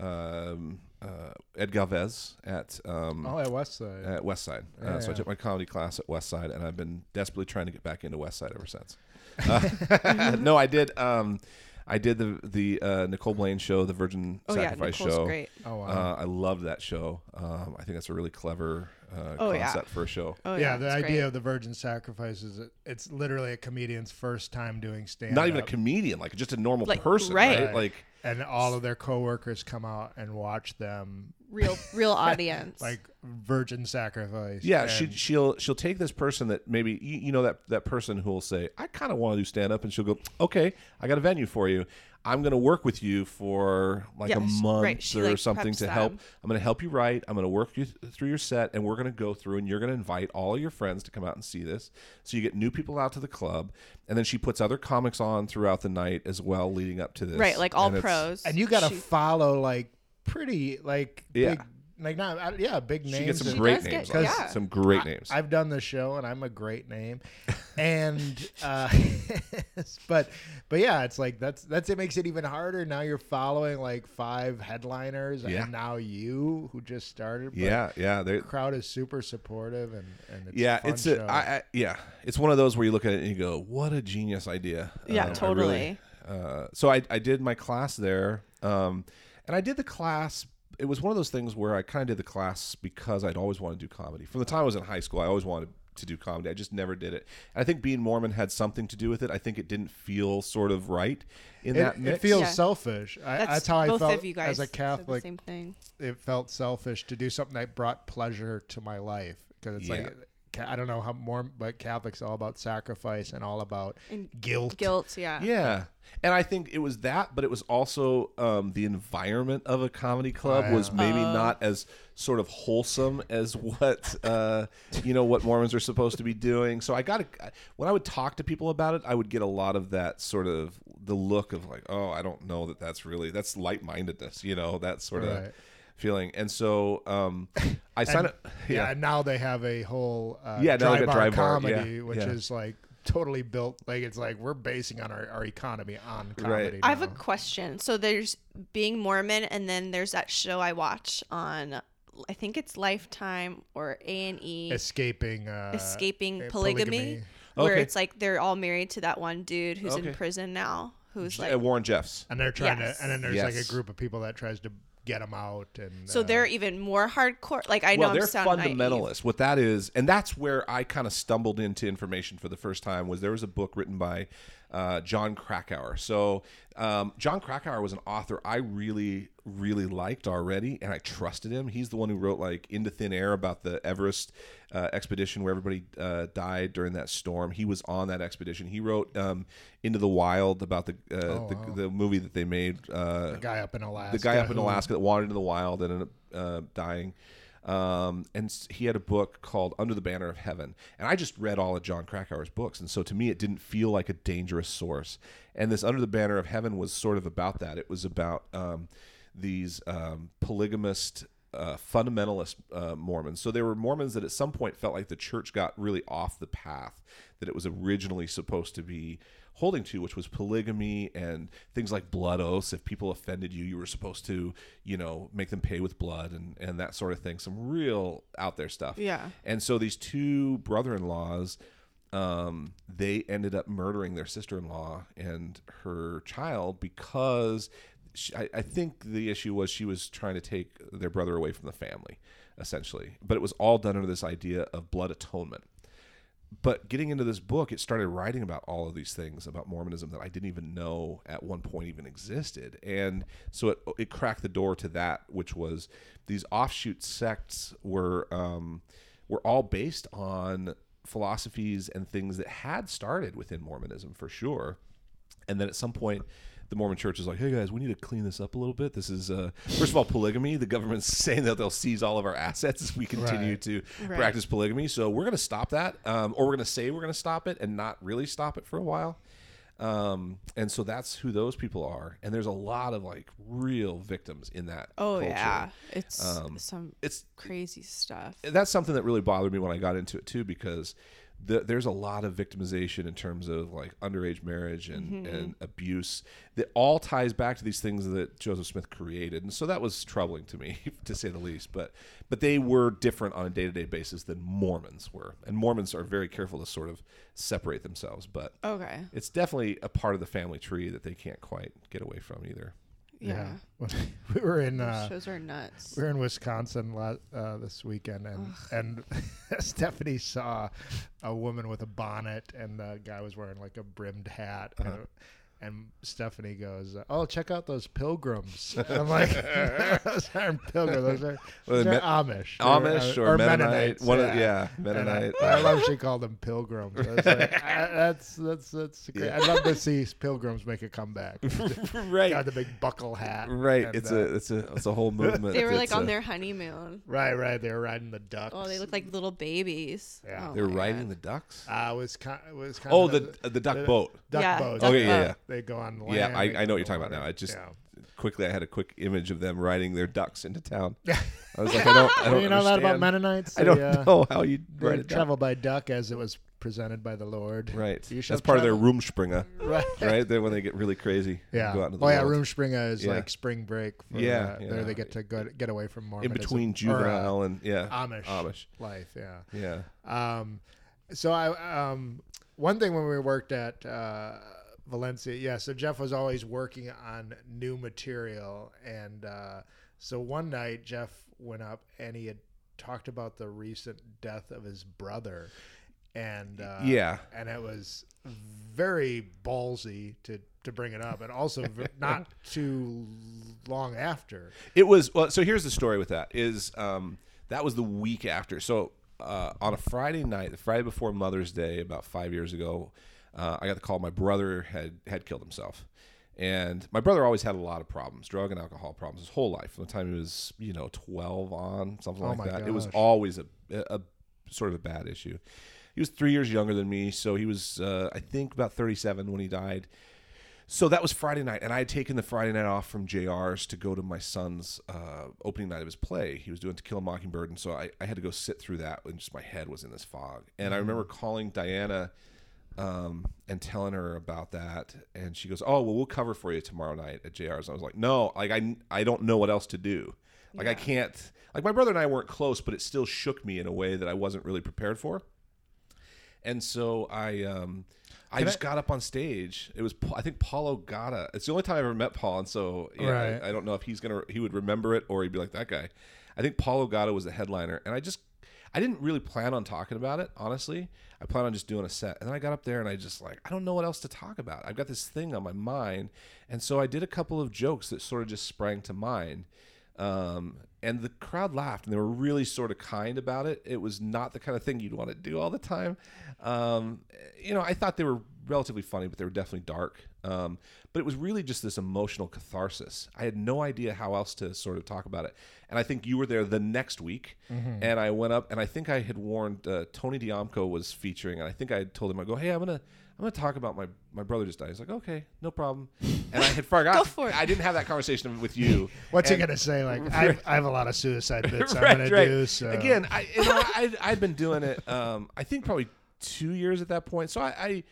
um, uh, Ed Galvez at um, Oh, at Westside. at Westside. Uh, Yeah, so I took my comedy class at Westside, and I've been desperately trying to get back into Westside ever since. <laughs> Uh, <laughs> no, I did. Um, I did the the uh, Nicole Blaine show, the Virgin oh yeah, Sacrifice Nicole's show. great. oh wow. Uh, I loved that show. Um, I think that's a really clever uh, Oh, yeah. concept for a show. Oh yeah, yeah, the idea great. of the virgin sacrifice is it, it's literally a comedian's first time doing stand Not even a comedian, like just a normal Like, person, right. right? Right. Like and all of their coworkers come out and watch them real real <laughs> audience. like virgin sacrifice. Yeah, and she she'll she'll take this person that maybe you, you know that that person who will say, "I kind of want to do stand up," and she'll go, "Okay, I got a venue for you. I'm going to work with you for like Yeah, a month right, she, or like, something preps to help. them. I'm going to help you write. I'm going to work you th- through your set, and we're going to go through, and you're going to invite all your friends to come out and see this. So you get new people out to the club, and then she puts other comics on throughout the night as well, leading up to this. right, like all And pros. and you got to She- follow like pretty like Yeah. big like not I- yeah big names. She gets some and- She great does get- names. Because yeah. Some great I- names. I've done the show and I'm a great name, <laughs> and uh, <laughs> but but yeah, it's like that's that's it makes it even harder. Now you're following like five headliners, Yeah. and now you who just started. But yeah, yeah. They, the crowd is super supportive and and it's yeah, a fun it's show. a, I, I, yeah, it's one of those where you look at it and you go, "What a genius idea!" Yeah, Um, I totally. uh, so I, I did my class there, um, and I did the class. It was one of those things where I kind of did the class because I'd always wanted to do comedy. From the time I was in high school, I always wanted to do comedy. I just never did it. And I think being Mormon had something to do with it. I think it didn't feel sort of right in that it, mix. it feels Yeah. selfish. I, that's, That's, how I felt of you guys as a said the Catholic. same thing. It felt selfish to do something that brought pleasure to my life because it's Yeah. like ca- I don't know how more, but Catholics all about sacrifice and all about And guilt. Guilt, yeah. Yeah. And I think it was that, but it was also um, the environment of a comedy club Oh, was maybe Oh. not as sort of wholesome as what uh, you know what Mormons are supposed to be doing. So I got to when I would talk to people about it, I would get a lot of that sort of the look of like, oh, I don't know that that's really that's light mindedness, you know, that sort of Right. Feeling. And so um, <laughs> I signed up. <laughs> Yeah, and now they have a whole uh, Yeah, now dry they got bar dry bar, comedy, yeah, which yeah. is like totally built. Like it's like we're basing on our, our economy on Right. comedy. I have a question. So there's being Mormon, and then there's that show I watch on, I think it's Lifetime or A and E, escaping uh, escaping uh, polygamy, where Okay. it's like they're all married to that one dude who's Okay. in prison now, who's Uh, like. Warren Jeffs. and they're trying Yes. to, and then there's like a group of people that tries to get them out, and So uh, they're even more hardcore. Like I know well, I'm they're sounding naive. fundamentalists. What that is, and that's where I kind of stumbled into information for the first time. Was there was a book written by uh, Jon Krakauer. So um, Jon Krakauer was an author I really, really liked already, and I trusted him. He's the one who wrote like Into Thin Air about the Everest uh, expedition where everybody uh, died during that storm. He was on that expedition. He wrote um, Into the Wild about the uh, Oh, the, wow. the movie that they made. Uh, the guy up in Alaska. the guy up in Alaska that wandered into the wild and ended up uh, dying. Um, and he had a book called Under the Banner of Heaven. And I just read all of Jon Krakauer's books. And so to me, it didn't feel like a dangerous source. And this Under the Banner of Heaven was sort of about that. It was about um, these um, polygamist. Uh, fundamentalist uh, Mormons. So there were Mormons that at some point felt like the church got really off the path that it was originally supposed to be holding to, which was polygamy and things like blood oaths. If people offended you, you were supposed to, you know, make them pay with blood and, and that sort of thing. Some real out there stuff. Yeah. And so these two brother in laws, um, they ended up murdering their sister in law and her child because she, I, I think the issue was she was trying to take their brother away from the family, essentially. But it was all done under this idea of blood atonement but getting into this book, it started writing about all of these things about Mormonism that I didn't even know at one point even existed, and so it it cracked the door to that, which was these offshoot sects were um, were all based on philosophies and things that had started within Mormonism for sure, and then at some point the Mormon Church is like, "Hey guys, we need to clean this up a little bit. This is uh, first of all polygamy. The government's <laughs> saying that they'll seize all of our assets if we continue Right. to Right. practice polygamy. So we're going to stop that, um, or we're going to say we're going to stop it and not really stop it for a while. Um, and so that's who those people are. And there's a lot of like real victims in that. Oh culture. yeah, it's Um, some It's crazy stuff. that's something that really bothered me when I got into it too, because the, there's a lot of victimization in terms of like underage marriage and, mm-hmm. and abuse that all ties back to these things that Joseph Smith created, and so that was troubling to me, <laughs> to say the least. But but they were different on a day to day basis than Mormons were, and Mormons are very careful to sort of separate themselves. But Okay. it's definitely a part of the family tree that they can't quite get away from either. Yeah. <laughs> we were in Those uh, shows are nuts. we were in Wisconsin la- uh, this weekend, and and <laughs> Stephanie saw a woman with a bonnet, and the guy was wearing like a brimmed hat. Uh-huh. And, and Stephanie goes, "Oh, check out those pilgrims." <laughs> I'm like, <laughs> <laughs> "Those aren't pilgrims; those are, Well, those are Me- Amish, Amish or, Mennonite, Mennonites." one of, yeah. yeah, And I- Mennonite. I, love she called them pilgrims. I like, "Ah, that's that's that's great. Yeah. I'd love to see pilgrims make a comeback. right, Got the big buckle hat. right. and, It's uh, a it's a it's a whole movement. They were like It's on a- their honeymoon. right, right. They were riding the ducks. Oh, they look like little babies. Yeah. Oh They were riding God. the ducks. Uh, was kind was kind Oh, of the the duck the- boat. duck Yeah, boats. duck Okay, yeah, boat. yeah. They go on land. Yeah, I, I know what you're talking about now. I just Yeah. quickly I had a quick image of them riding their ducks into town. I was like, I don't, I Do don't you know that about. Mennonites? I don't They, uh, know how you They ride a duck. travel by duck as it was presented by the Lord. Right, You that's part of their travel- Rumspringa, Right. right? They when they get really crazy. Yeah. Go out into the oh yeah, world. Rumspringa is Yeah. like spring break. For, Yeah, uh, yeah. There they get to go get away from more. in Mormonism. between or, uh, juvenile and yeah, Amish, Amish. life. Yeah. Yeah, Um, so I um, one thing when we worked at uh, Valencia, yeah. So Jeff was always working on new material, and uh, so one night Jeff went up and he had talked about the recent death of his brother, and uh, Yeah. and it was very ballsy to to bring it up, and also v- <laughs> not too long after. it was. Well, so here's the story with that. Is um, that was the week after. So uh, on a Friday night, the Friday before Mother's Day, about five years ago, uh, I got the call. My brother had had killed himself. And my brother always had a lot of problems, drug and alcohol problems, his whole life. From the time he was, you know, twelve on, something Oh like that. It was always a, a, a sort of a bad issue. He was three years younger than me, so he was, uh, I think, about thirty-seven when he died. So that was Friday night, and I had taken the Friday night off from JR's to go to my son's uh, opening night of his play. He was doing To Kill a Mockingbird, and so I, I had to go sit through that, and just my head was in this fog. And I remember calling Diana um, and telling her about that, and she goes, "Oh, well, we'll cover for you tomorrow night at JR's." I was like, "No, like I, I don't know what else to do. Like I can't. Like my brother and I weren't close, but it still shook me in a way that I wasn't really prepared for." And so I um I Can just I- got up on stage. It was I think Paul Ogata. It's the only time I ever met Paul, and so yeah, Right. I, I don't know if he's gonna he would remember it or he'd be like that guy. I think Paul Ogata was the headliner, and I just I didn't really plan on talking about it. Honestly, I planned on just doing a set, and then I got up there and I just like I don't know what else to talk about. I've got this thing on my mind, and so I did a couple of jokes that sort of just sprang to mind. Um, and the crowd laughed and they were really sort of kind about it. It was not the kind of thing you'd want to do all the time. Um, you know, I thought they were relatively funny, but they were definitely dark. Um, but it was really just this emotional catharsis. I had no idea how else to sort of talk about it. And I think you were there the next week, and I went up, and I think I had warned uh, Tony Diamco was featuring, and I think I had told him, I go, hey, I'm gonna. I'm gonna talk about my my brother just died. He's like, okay, no problem. And I had <laughs> forgot. Go for it. I didn't have that conversation with you. <laughs> What's And- he gonna say? Like, <laughs> I, I have a lot of suicide bits I'm gonna right. do. So Again, I you know I I'd been doing it. Um, I think probably two years at that point. So I, I,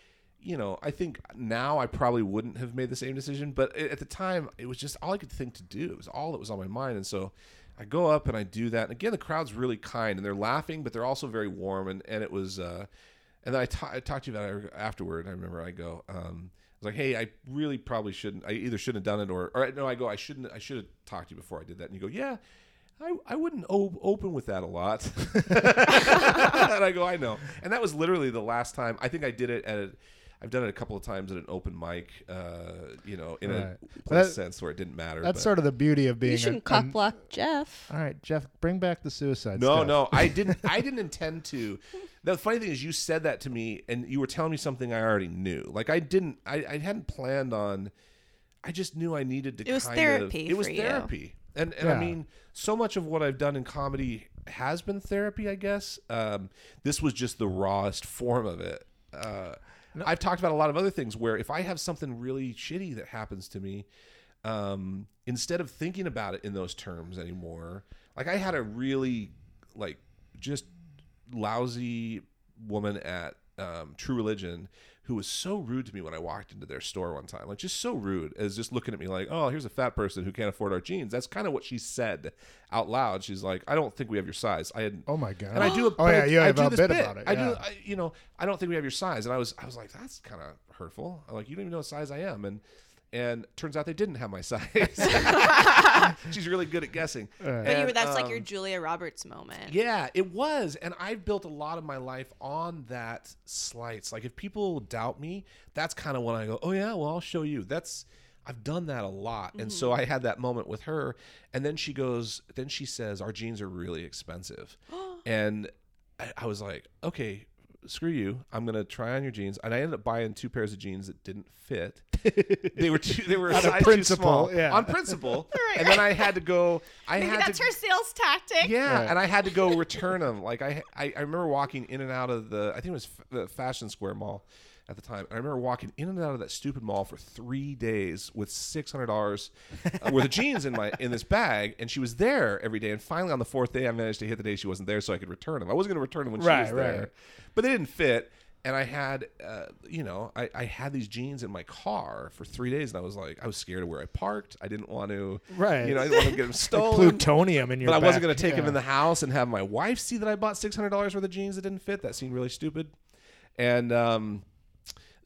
you know, I think now I probably wouldn't have made the same decision. But at the time, it was just all I could think to do. It was all that was on my mind, and so. I go up and I do that. And again, the crowd's really kind and they're laughing, but they're also very warm. And, and it was, uh, and then I ta- I talked to you about it afterward. I remember I go, um, I was like, hey, I really probably shouldn't. I either shouldn't have done it or, or no, I go, I shouldn't. I should have talked to you before I did that. And you go, yeah, I, I wouldn't o- open with that a lot. <laughs> and I go, I know. And that was literally the last time. I think I did it at a, I've done it a couple of times at an open mic, uh, you know, in Right. a But place that- sense where it didn't matter. That's but- sort of the beauty of being. You a- shouldn't a- cup block Jeff. All right, Jeff, bring back the suicide. No, stuff. no, I <laughs> didn't. I didn't intend to. The funny thing is, you said that to me, and you were telling me something I already knew. Like I didn't. I, I hadn't planned on. I just knew I needed to. It was kind therapy Of, it was for you. therapy, and and I Yeah. mean, so much of what I've done in comedy has been therapy. I guess um, this was just the rawest form of it. Uh, I've talked about a lot of other things where if I have something really shitty that happens to me, um, instead of thinking about it in those terms anymore, like I had a really like just lousy woman at um, True Religion who was so rude to me when I walked into their store one time, like just so rude as just looking at me like, oh, here's a fat person who can't afford our jeans. That's kind of what she said out loud. She's like, I don't think we have your size. I had Oh my god. and I do a <gasps> Oh yeah, you I have do a bit bit. about it. I do. I, you know, I don't think we have your size, and I was, I was like, that's kind of hurtful. I'm like, you don't even know what size I am, and and turns out they didn't have my size. <laughs> <laughs> She's really good at guessing. Right. But you were, And, that's like your um, Julia Roberts moment. yeah, it was. And I've built a lot of my life on that slights. Like if people doubt me, that's kind of when I go, "Oh yeah, well, I'll show you." That's I've done that a lot. And so I had that moment with her and then she goes, then she says, "Our jeans are really expensive." <gasps> and I, I was like, "Okay, screw you. I'm going to try on your jeans." And I ended up buying two pairs of jeans that didn't fit. They were too, they were a Out of size principle, too small. yeah. On principle. <laughs> and then I had to go I Maybe had that's to her sales tactic. yeah, Right. and I had to go return them. Like I, I, I remember walking in and out of the, I think it was f- the Fashion Square Mall at the time. And I remember walking in and out of that stupid mall for three days with six hundred dollars uh, worth of jeans in my in this bag, and she was there every day. And finally, on the fourth day, I managed to hit the day she wasn't there, so I could return them. I wasn't going to return them when Right, she was there, but they didn't fit. And I had, uh, you know, I, I had these jeans in my car for three days, and I was like, I was scared of where I parked. I didn't want to, Right. You know, I didn't want to get them <laughs> Like stolen plutonium in your. but I wasn't going to take them in the house and have my wife see that I bought six hundred dollars worth of jeans that didn't fit. That seemed really stupid. And um,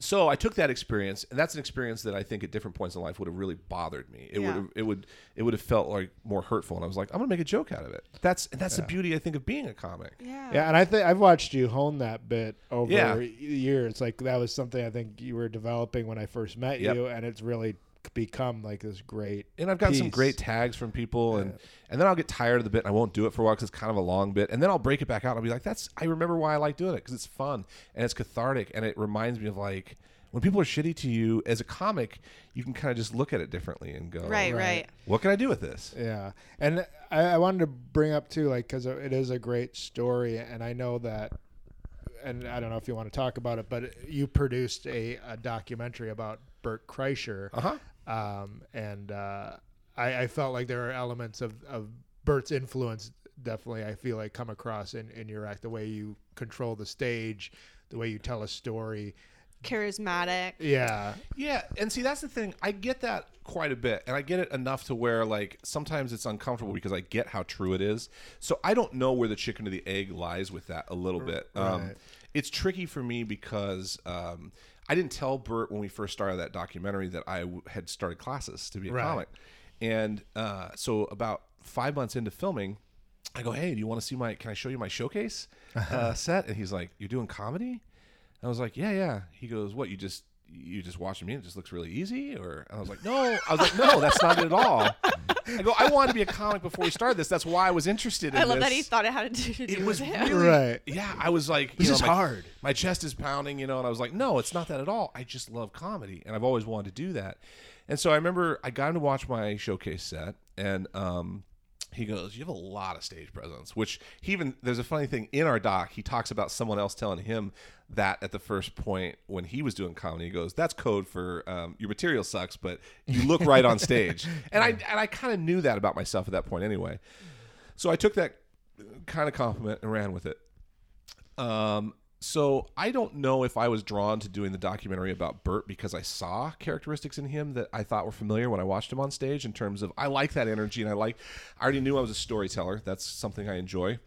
so I took that experience, and that's an experience that I think at different points in life would have really bothered me. It Yeah. would have, it would it would have felt like more hurtful, and I was like, I'm going to make a joke out of it. That's and that's the beauty I think of being a comic. Yeah. Yeah, and I think I've watched you hone that bit over Yeah. years. Like that was something I think you were developing when I first met Yep. you, and it's really become like this great. and I've gotten some great tags from people, and and then I'll get tired of the bit, and I won't do it for a while because it's kind of a long bit, and then I'll break it back out. and I'll be like, "That's I remember why I like doing it because it's fun and it's cathartic, and it reminds me of like when people are shitty to you as a comic, you can kind of just look at it differently and go, Right, Right. right. What can I do with this? Yeah, and I, I wanted to bring up too, like, because it is a great story, and I know that, and I don't know if you want to talk about it, but you produced a, a documentary about Bert Kreischer, Uh huh. Um, and uh, I, I felt like there are elements of, of Bert's influence. Definitely, I feel like come across in, in your act, the way you control the stage, the way you tell a story. Charismatic. Yeah, Yeah, and see that's the thing. I get that quite a bit, and I get it enough to where like sometimes it's uncomfortable because I get how true it is. So I don't know where the chicken or the egg lies with that a little bit. Um, Right. it's tricky for me because um, I didn't tell Bert when we first started that documentary that I w- had started classes to be a Right. comic, and uh, so about five months into filming. I go, hey, do you want to see my? Can I show you my showcase <laughs> uh, set? And he's like, you're doing comedy? I was like, yeah, yeah. He goes, what? You just you just watching me? and It just looks really easy? Or and I was like, no. I was like, no, that's not it at all. I go, I wanted to be a comic before we started this. That's why I was interested in it. I love this. that he thought it had to do, It with was him. really Right. Yeah, I was like, you This know, is my, hard. My chest is pounding, you know, and I was like, no, it's not that at all. I just love comedy, and I've always wanted to do that. And so I remember I got him to watch my showcase set, and um, he goes, "You have a lot of stage presence." Which he even there's a funny thing in our doc. He talks about someone else telling him that at the first point when he was doing comedy. He goes, "That's code for um, your material sucks, but you look right on stage." <laughs> And I and I kind of knew that about myself at that point anyway. So I took that kind of compliment and ran with it. Um, so I don't know if I was drawn to doing the documentary about Bert because I saw characteristics in him that I thought were familiar when I watched him on stage. In terms of, I like that energy, and I like. I already knew I was a storyteller. That's something I enjoy.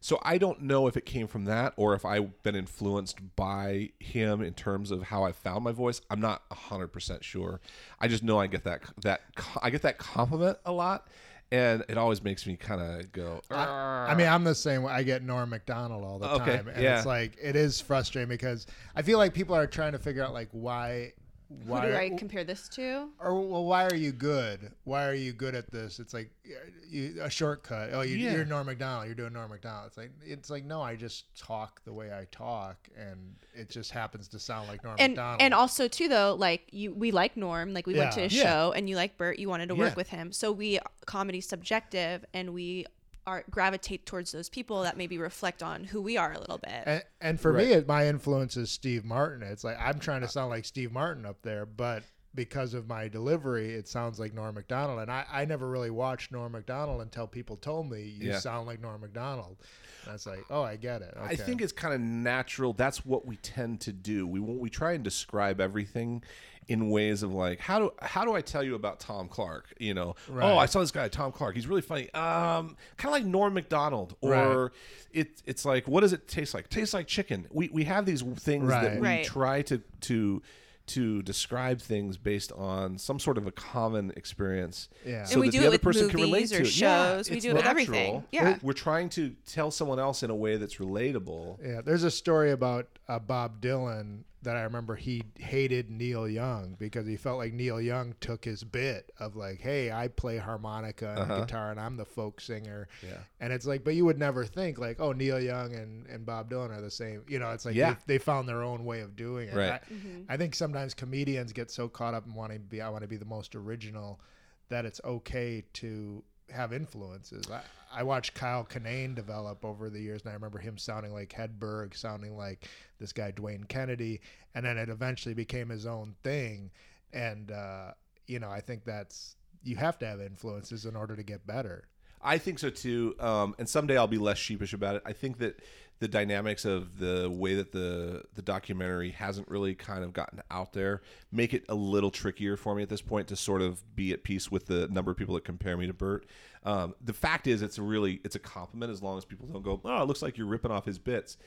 So I don't know if it came from that or if I've been influenced by him in terms of how I found my voice. I'm not hundred percent sure. I just know I get that that I get that compliment a lot, and it always makes me kind of go. I, I mean, I'm the same way. I get Norm Macdonald all the Okay, time, and yeah. it's like it is frustrating because I feel like people are trying to figure out like why, Who do I compare this to? or well, why are you good? Why are you good at this? It's like uh, you, a shortcut. Oh, you, Yeah. you're Norm Macdonald. You're doing Norm Macdonald. It's like it's like no, I just talk the way I talk, and it just happens to sound like Norm and Macdonald. and also too though like you we like norm like we went to Yeah. his Yeah. show and you like bert you wanted to work with him so we comedy's subjective and we are gravitate towards those people that maybe reflect on who we are a little bit And, and for Right. me, it, my influence is Steve Martin. It's like I'm trying to sound like Steve Martin up there, but because of my delivery, it sounds like Norm Macdonald. And I, I never really watched Norm Macdonald until people told me you Yeah. sound like Norm Macdonald. And I was like, oh, I get it. I think it's kind of natural. That's what we tend to do. We we try and describe everything in ways of like how do how do I tell you about Tom Clark? You know, Right. oh, I saw this guy Tom Clark. He's really funny. Um, kind of like Norm Macdonald, or Right. it it's like what does it taste like? Tastes like chicken. We we have these things that we Right. try to to to describe things based on some sort of a common experience. Yeah. so And we that do the it other with person can relate movies to or it. Yeah, shows. We do it with everything. natural. Yeah. We're trying to tell someone else in a way that's relatable. Yeah, there's a story about uh, Bob Dylan that I remember he hated Neil Young because he felt like Neil Young took his bit of like, hey, I play harmonica and Uh-huh. guitar and I'm the folk singer. Yeah. And it's like, but you would never think like, oh, Neil Young and, and Bob Dylan are the same. You know, it's like Yeah. they, they found their own way of doing it. Right. I, I think sometimes comedians get so caught up in wanting to be, I want to be the most original that it's okay to have influences. I, I watched Kyle Kinane develop over the years, and I remember him sounding like Hedberg, sounding like this guy Dwayne Kennedy, and then it eventually became his own thing. And uh, you know, I think that's you have to have influences in order to get better. I think so too. Um, and someday I'll be less sheepish about it. I think that the dynamics of the way that the the documentary hasn't really kind of gotten out there make it a little trickier for me at this point to sort of be at peace with the number of people that compare me to Bert. Um, the fact is, it's really it's a compliment as long as people don't go, oh, it looks like you're ripping off his bits,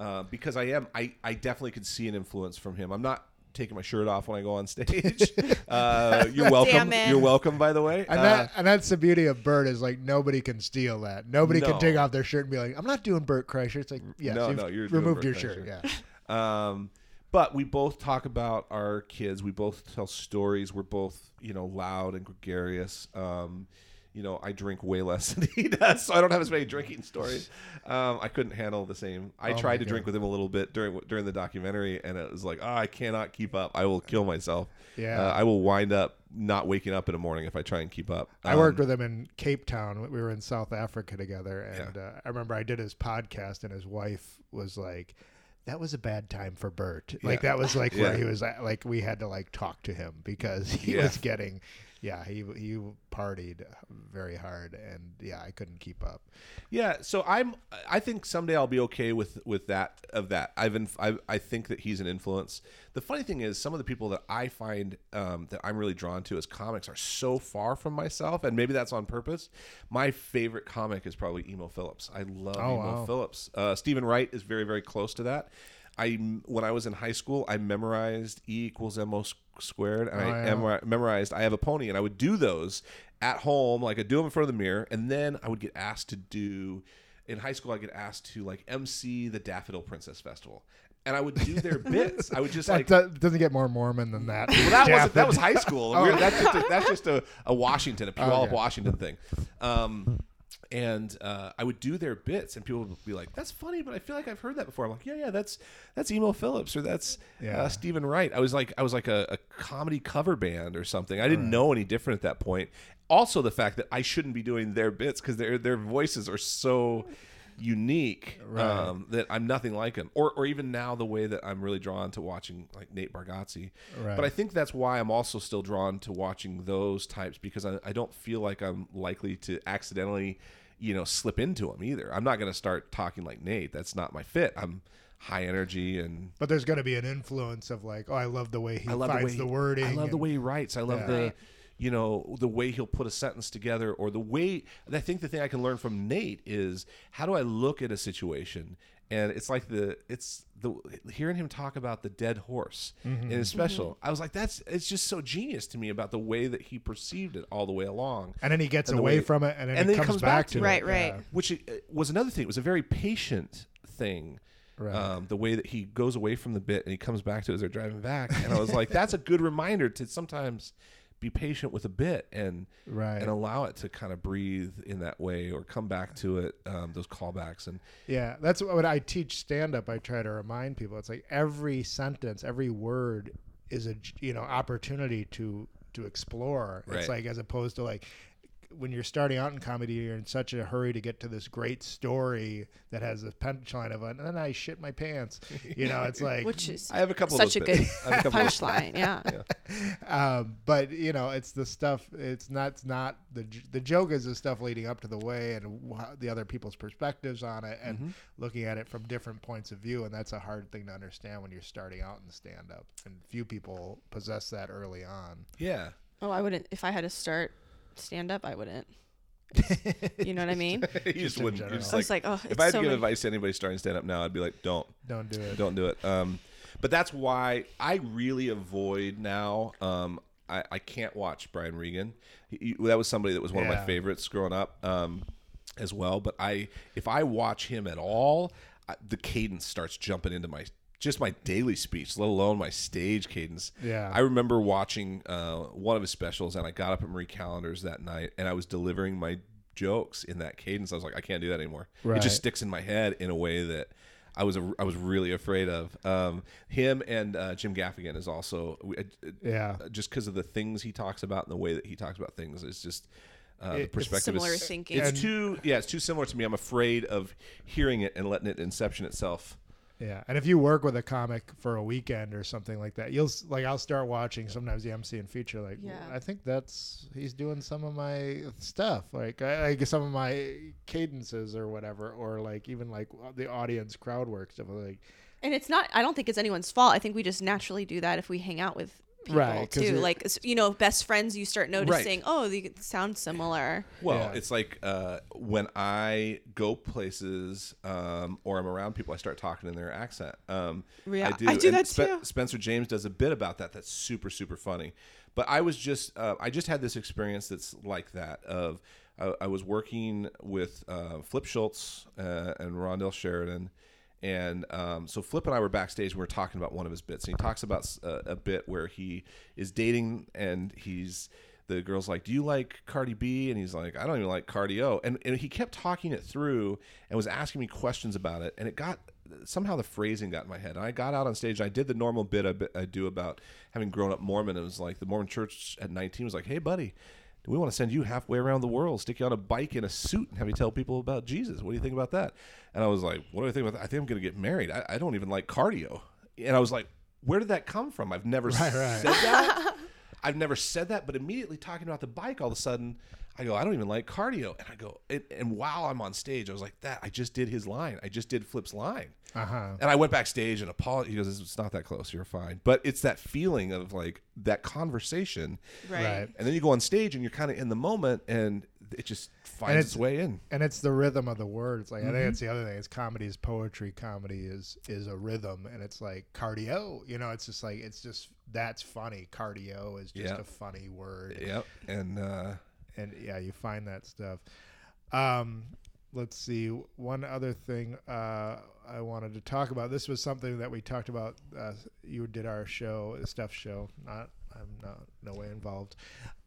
uh, because I am. I I definitely could see an influence from him. I'm not taking my shirt off when I go on <laughs> stage. uh, you're <laughs> welcome. Damn. You're welcome. By the way, And Uh, that and that's the beauty of Bert is like nobody can steal that. Nobody No. can take off their shirt and be like, "I'm not doing Bert Kreischer." It's like, yes, No, you've no, you're removed your Kreischer. shirt. Yeah. Um, but we both talk about our kids. We both tell stories. We're both, you know, loud and gregarious. Um, you know, I drink way less <laughs> than he does, so I don't have as many drinking stories. Um, I couldn't handle the same. I Oh tried to God. drink with him a little bit during during the documentary, and it was like, oh, I cannot keep up. I will kill myself. Yeah. uh, I will wind up not waking up in the morning if I try and keep up. I worked Um, with him in Cape Town. We were in South Africa together, and uh, I remember I did his podcast, and his wife was like, "That was a bad time for Bert." Like Yeah. that was like <laughs> where Yeah. he was at, like we had to like talk to him because he Yeah. was getting, yeah, he he partied very hard, and yeah, I couldn't keep up. Yeah, so I'm. I think someday I'll be okay with with that. Of that, I've. Inf- I, I think that he's an influence. The funny thing is, some of the people that I find um, that I'm really drawn to as comics are so far from myself, and maybe that's on purpose. My favorite comic is probably Emo Philips. I love Oh, Emo wow. Philips. Uh, Steven Wright is very very close to that. I when I was in high school, I memorized E equals s- squared, and Oh, I yeah. emor- memorized I have a pony, and I would do those at home, like I'd do them in front of the mirror, and then I would get asked to do. In high school, I get asked to like MC the Daffodil Princess Festival, and I would do their <laughs> bits. I would just That, like. that doesn't get more Mormon than that. Well, that wasn't. That was high <laughs> school. We're- that's just a, that's just a, a Washington, a Puyallup, Okay. Washington thing. Um, and uh, I would do their bits, and people would be like, "That's funny," but I feel like I've heard that before. I'm like, "Yeah, yeah, that's that's Emo Philips or that's Yeah. uh, Steven Wright." I was like, I was like a, a comedy cover band or something. I didn't know any different at that point. Also, the fact that I shouldn't be doing their bits because their their voices are so unique Right. um, that I'm nothing like him. Or or even now the way that I'm really drawn to watching like Nate Bargatze. Right. But I think that's why I'm also still drawn to watching those types because I, I don't feel like I'm likely to accidentally, you know, slip into them either. I'm not going to start talking like Nate. That's not my fit. I'm high energy and But there's going to be an influence of like, oh, I love the way he I love finds the way the, wording. I love the way he writes. I love Yeah. the. You know the way he'll put a sentence together or the way and i think the thing i can learn from nate is how do i look at a situation and it's like the it's the hearing him talk about the dead horse in his special i was like that's it's just so genius to me about the way that he perceived it all the way along and then he gets And away way- from it, and then and it then he comes, comes back back, to to it. it. Right, right. Yeah. which was another thing. It was a very patient thing. Right. Um, the way that he goes away from the bit and he comes back to it as they're driving back, and I was like, that's a good reminder to sometimes be patient with a bit and Right. and allow it to kind of breathe in that way or come back to it. Um, those callbacks and Yeah, that's what I teach stand up. I try to remind people. It's like every sentence, every word is a you know opportunity to to explore. Right. It's like as opposed to like when you're starting out in comedy, you're in such a hurry to get to this great story that has a punchline of it, and then I shit my pants. You know, it's <laughs> like which is I have a couple such a of those good bits. I have a couple of those- punchline. Yeah. um, but you know, it's the stuff. It's not. It's not the the joke is the stuff leading up to the way and wh- the other people's perspectives on it, and Mm-hmm. looking at it from different points of view. And that's a hard thing to understand when you're starting out in stand up. And few people possess that early on. Yeah. Oh, I wouldn't. If I had to start stand up, I wouldn't. <laughs> You know what I mean? <laughs> you just in wouldn't. You're just I was like, like, oh, if I had so to give many- advice to anybody starting stand up now, I'd be like, don't. Don't do it. don't do it. Um, but that's why I really avoid now. Um, I, I can't watch Brian Regan. He, he- that was somebody that was one of Yeah. my favorites growing up um, as well. But I, if I watch him at all, I, the cadence starts jumping into my just my daily speech, let alone my stage cadence. Yeah. I remember watching uh, one of his specials, and I got up at Marie Callender's that night, and I was delivering my jokes in that cadence. I was like, I can't do that anymore. It just sticks in my head in a way that I was a, I was really afraid of. Um, him and uh, Jim Gaffigan is also uh, Yeah. just because of the things he talks about and the way that he talks about things. It's just. Uh, It- the it's perspective Similar is thinking. It's And- too yeah, it's too similar to me. I'm afraid of hearing it and letting it inception itself. Yeah, and if you work with a comic for a weekend or something like that, you'll like I'll start watching sometimes the MC and feature like Yeah. I think that's he's doing some of my stuff like I, like some of my cadences or whatever or like even like uh, the audience crowd work stuff like And it's not. I don't think it's anyone's fault. I think we just naturally do that if we hang out with people Right, 'cause too. Like you know, best friends. You start noticing. Oh, they sound similar. Well, Yeah. it's like uh, when I go places um, or I'm around people, I start talking in their accent. Um, Yeah, I do. I do And that too. Spencer James does a bit about that. That's super super funny. But I was just uh, I just had this experience that's like that. Of I, I was working with uh, Flip Schultz uh, and Rondell Sheridan. And um, so Flip and I were backstage. and We were talking about one of his bits, and he talks about uh, a bit where he is dating, and he's the girl's like, "Do you like Cardi B?" And he's like, "I don't even like cardio." And and he kept talking it through and was asking me questions about it, and it got somehow the phrasing got in my head. And I got out on stage. And I did the normal bit I, I do about having grown up Mormon. It was like the Mormon Church at 19 was like, "Hey, buddy." Do we want to send you halfway around the world, stick you on a bike in a suit, and have you tell people about Jesus? What do you think about that? And I was like, What do I think about that? I think I'm going to get married. I, I don't even like cardio. And I was like, Where did that come from? I've never Right, right. said that. I've never said that, but immediately talking about the bike, all of a sudden, I go, I don't even like cardio. And I go, and, and while I'm on stage, I was like, that, I just did his line. I just did Flip's line. uh huh And I went backstage and apologized. He goes, it's not that close. You're fine. But it's that feeling of like that conversation. Right. Right. And then you go on stage and you're kind of in the moment and it just finds its, it's- way in. and it's the rhythm of the words like I Mm-hmm. think it's the other thing it's comedy is poetry comedy is is a rhythm and it's like cardio you know it's just like it's just that's funny cardio is just Yeah. a funny word Yep. And uh, and yeah, you find that stuff. Um, let's see. One other thing uh, I wanted to talk about. This was something that we talked about. Uh, you did our show, stuff show. Not, I'm not no way involved.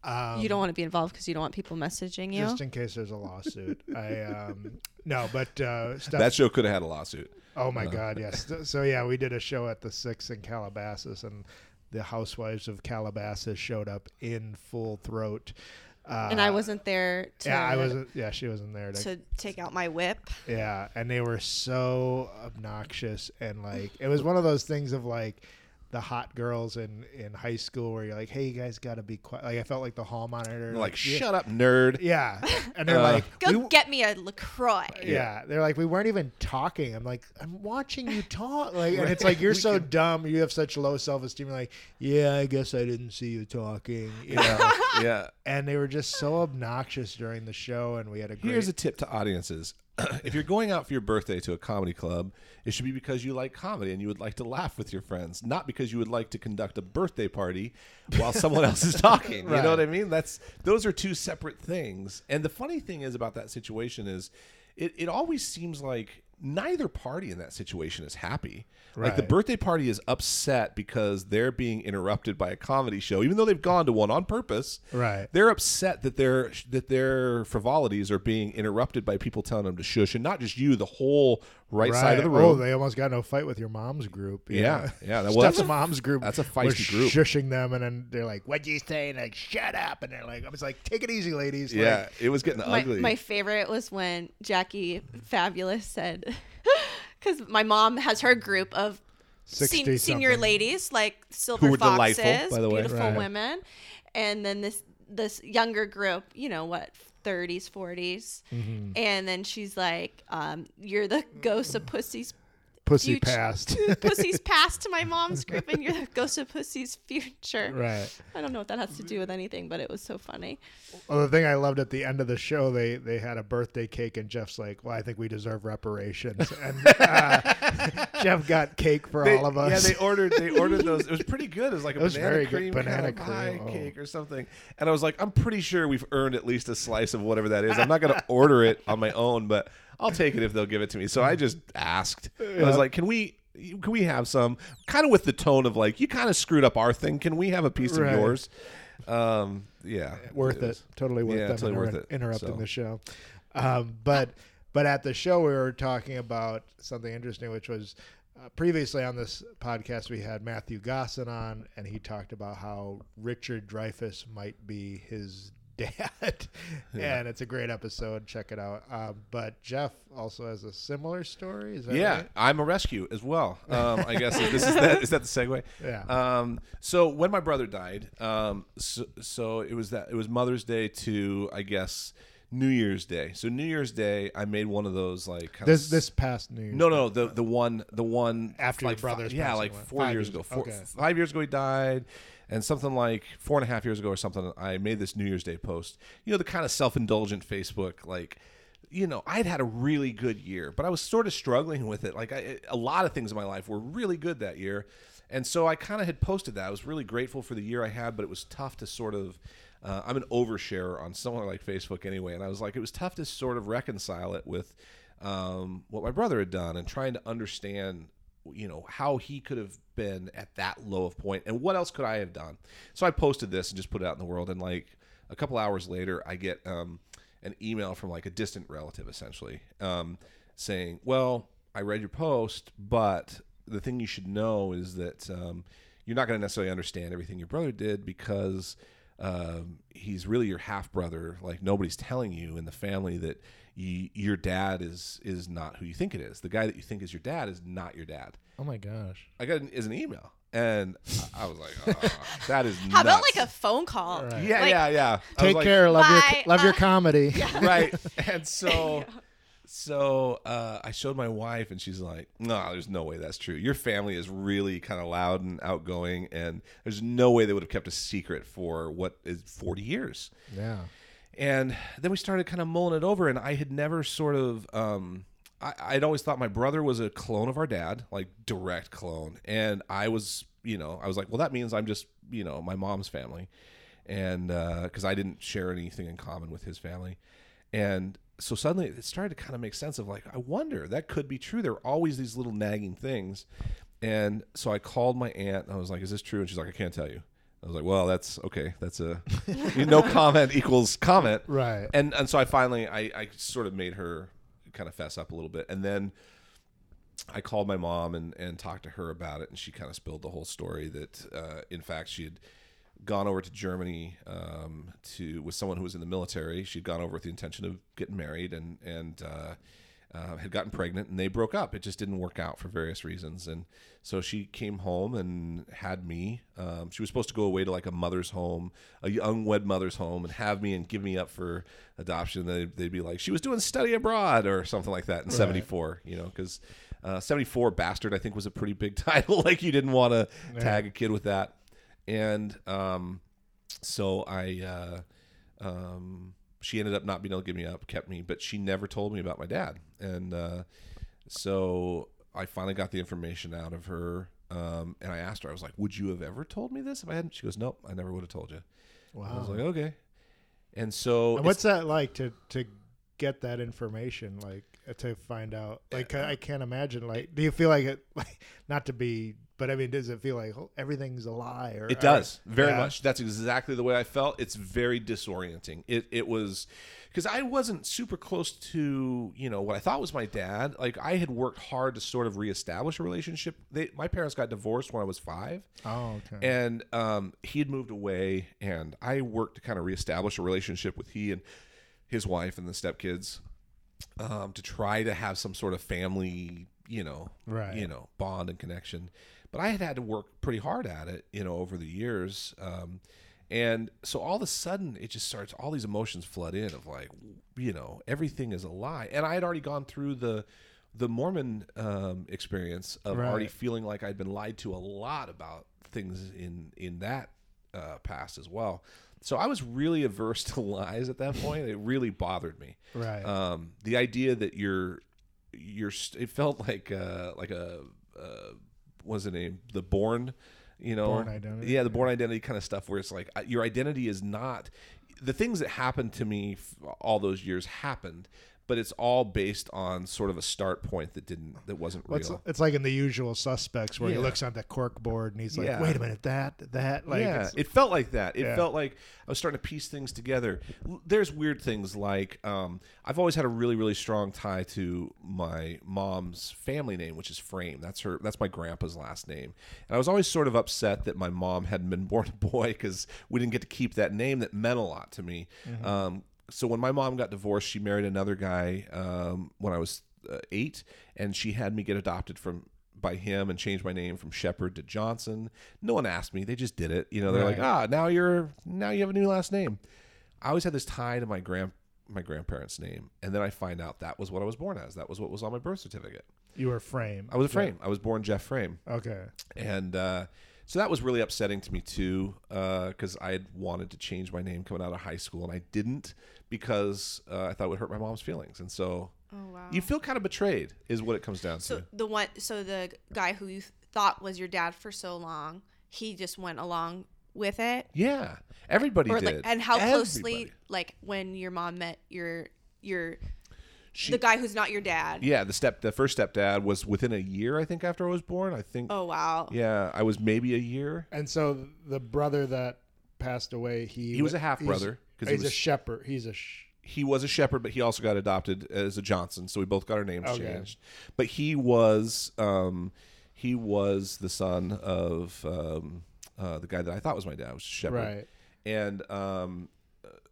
Um, you don't want to be involved because you don't want people messaging you. just in case there's a lawsuit. <laughs> I um, no, but uh, stuff. that show could have had a lawsuit. Oh my God, yes. <laughs> So- So yeah, we did a show at the Six in Calabasas, and the housewives of Calabasas showed up in full throat. Uh, and I wasn't there to yeah, I wasn't. Yeah, she wasn't there to. to take out my whip. yeah, and they were so obnoxious and like it was one of those things of like the hot girls in in high school where you're like, hey, you guys got to be quiet. Like I felt like the hall monitor. like, yeah, shut up, nerd. Yeah, and they're Uh, like, Go we- get me a Lacroix. yeah, they're like, we weren't even talking. I'm like, I'm watching you talk. Like, and it's like you're <laughs> so dumb. You have such low self esteem. You're like, yeah, I guess I didn't see you talking. <laughs> You know. yeah. and they were just so obnoxious during the show, and we had a great. Here's a tip to audiences. <coughs> if you're going out for your birthday to a comedy club, it should be because you like comedy and you would like to laugh with your friends, not because you would like to conduct a birthday party while someone else is talking. <laughs> You Right. know what I mean? That's those are two separate things. And the funny thing is about that situation is it, it always seems like neither party in that situation is happy. Like the birthday party is upset because they're being interrupted by a comedy show, even though they've gone to one on purpose. Right. They're upset that their that their frivolities are being interrupted by people telling them to shush, and not just you, the whole right, side of the Oh, room. they almost got no fight with your mom's group. Yeah, yeah, <laughs> well, Steph's that's a- mom's group. that's a was feisty group. Shushing them, and then they're like, "What'd you say?" And like, "Shut up!" And they're like, "I was like, take it easy, ladies." Like, yeah, it was getting My, ugly. my favorite was when Jackie Fabulous said, <laughs> because my mom has her group of sen- senior ladies, like silver were foxes, delightful, by the way. beautiful Right. women, and then this this younger group, you know what, 30s, 40s, Mm-hmm. and then she's like, um, "You're the ghost of pussy's." Pussy future- passed. Pussy's past <laughs> <laughs> to my mom's group, and you're the <laughs> ghost of Pussy's future. right. I don't know what that has to do with anything, but it was so funny. Well, the thing I loved at the end of the show, they they had a birthday cake, and Jeff's like, "Well, I think we deserve reparations." And uh, Jeff got cake for They- all of us. Yeah, they ordered they ordered those. It was pretty good. It was like a was banana very good. cream Banana kind of pie cream, oh. cake or something. And I was like, I'm pretty sure we've earned at least a slice of whatever that is. I'm not going to order it on my own, but I'll take it if they'll give it to me. So I just asked. I was like, can we? Can we have some? Kind of with the tone of like, you kind of screwed up our thing. Can we have a piece Right. of yours? Um, yeah, worth it. was- Totally worth Yeah, totally inter- worth it. interrupting So- the show. Um, but but at the show we were talking about something interesting, which was uh, previously on this podcast we had Matthew Gosson on, and he talked about how Richard Dreyfuss might be his dad, <laughs> and it's a great episode. Check it out. Um, but Jeff also has a similar story. Yeah, right? I'm a rescue as well. <laughs> Um, I guess this is that is that the segue? Yeah. Um, so when my brother died, um, so, so it was that it was Mother's Day to I guess New Year's Day. So New Year's Day, I made one of those like This of this past New Year's. no, no, the the one, the one After your like, fi- brother's yeah, like four years years ago, ago. four, Okay. five years ago he died, and something like four and a half years ago or something. I made this New Year's Day post. You know, the kind of self-indulgent Facebook, like, you know, I'd had a really good year, but I was sort of struggling with it. Like, I, a lot of things in my life were really good that year, and so I kind of had posted that. I was really grateful for the year I had, but it was tough to sort of. Uh, I'm an oversharer on somewhere like Facebook anyway, and I was like, it was tough to sort of reconcile it with um, what my brother had done and trying to understand, you know, how he could have been at that low of point and what else could I have done. So I posted this and just put it out in the world, and like a couple hours later, I get um, an email from like a distant relative, essentially, um, saying, "Well, I read your post, but the thing you should know is that um, you're not going to necessarily understand everything your brother did because um, he's really your half brother. Like nobody's telling you in the family that y your dad is is not who you think it is. The guy that you think is your dad is not your dad. Oh my gosh. I got an, is an email, and I I was like, oh, <laughs> that is How about like a phone call? Right. yeah, like- yeah, yeah. I was Take like, care. Love Bye. your love your Uh, comedy. <laughs> right <laughs> and so so uh, i showed my wife and she's like no there's no way that's true. Your family is really kind of loud and outgoing and there's no way they would have kept a secret for what is 40 years. Yeah. and then we started kind of mulling it over and i had never sort of um, I, i'd always thought my brother was a clone of our dad like direct clone. And i was you know i was like well that means i'm just you know my mom's family. And because i didn't share anything in common with his family. And so suddenly it started to kind of make sense of like i wonder that could be true. There are always these little nagging things. And so i called my aunt and i was like is this true? And she's like i can't tell you. I was like well that's okay that's a <laughs> no comment equals comment. Right. and and so I finally I, I sort of made her kind of fess up a little bit, and then I called my mom and and talked to her about it, and she kind of spilled the whole story that uh, in fact she had gone over to Germany um, to with someone who was in the military. She'd gone over with the intention of getting married, and and uh, uh, had gotten pregnant and they broke up. It just didn't work out for various reasons. And so she came home and had me. Um, she was supposed to go away to like a mother's home, a young wed mother's home, and have me and give me up for adoption. They'd, they'd be like, she was doing study abroad or something like that in 74, you know, because uh, 74 bastard, I think, was a pretty big <laughs> title. like you didn't want to tag a kid with that. And um, so I. Uh, um, she ended up not being able to give me up, kept me, but she never told me about my dad. And uh, so I finally got the information out of her. Um, and I asked her, I was like, Would you have ever told me this if I hadn't? She goes, Nope, I never would have told you. I was like, Okay. And so And what's that like to to get that information? Like uh, to find out? Like I can't imagine. Like, do you feel like it? <laughs> Like not to be, but I mean, does it feel like oh, everything's a lie? Or It does very Yeah. much. That's exactly the way I felt. It's very disorienting. It it was because I wasn't super close to you know what I thought was my dad. Like I had worked hard to sort of reestablish a relationship. They, my parents got divorced when I was five, Oh, okay. and um, he had moved away, and I worked to kind of reestablish a relationship with he and his wife and the stepkids um, to try to have some sort of family, you know, Right. you know, bond and connection. But I had had to work pretty hard at it, you know, over the years. Um, and so all of a sudden, it just starts. All these emotions flood in of like, you know, everything is a lie. And I had already gone through the the Mormon um, experience of already feeling like I'd been lied to a lot about things in in that uh, past as well. So I was really averse <laughs> to lies at that point. It really bothered me. right. Um, the idea that you're you're it felt like uh, like a uh, was the name the Bourne you know Bourne identity? yeah the Bourne identity kind of stuff where it's like uh, your identity is not the things that happened to me all those years happened but it's all based on sort of a start point that didn't that wasn't Well, it's, real it's like in the usual suspects where he looks on the cork board and he's like, Yeah. "Wait a minute, that that like yeah, it felt like that. It Yeah. felt like I was starting to piece things together. There's weird things like um, I've always had a really, really strong tie to my mom's family name, which is Frame. That's her. That's my grandpa's last name. And I was always sort of upset that my mom hadn't been born a boy because we didn't get to keep that name that meant a lot to me. Um, so when my mom got divorced, she married another guy um, when I was uh, eight, and she had me get adopted from by him and change my name from Shepherd to Johnson. No one asked me; they just did it. You know, they're like, ah, now you're now you have a new last name. I always had this tie to my grand my grandparents' name, and then I find out that was what I was born as. That was what was on my birth certificate. you were frame. I was a Frame. I was born Jeff Frame Okay. and uh, so that was really upsetting to me too because I had wanted to change my name coming out of high school and I didn't because uh, I thought it would hurt my mom's feelings and so Oh wow. you feel kind of betrayed is what it comes down so to. So the one, so the guy who you thought was your dad for so long, he just went along with it, Yeah, everybody or did. like, and how closely, like when your mom met your your She- the guy who's not your dad. Yeah, the step the first stepdad was within a year I think after I was born. I think Oh wow. yeah, I was maybe a year. And so the brother that passed away, he He was a half brother because He's he a was shepherd. He's a sh- he was a shepherd, but he also got adopted as a Johnson, so we both got our names Okay. changed. But he was um, he was the son of um, uh, the guy that I thought was my dad, was a shepherd, right. and um,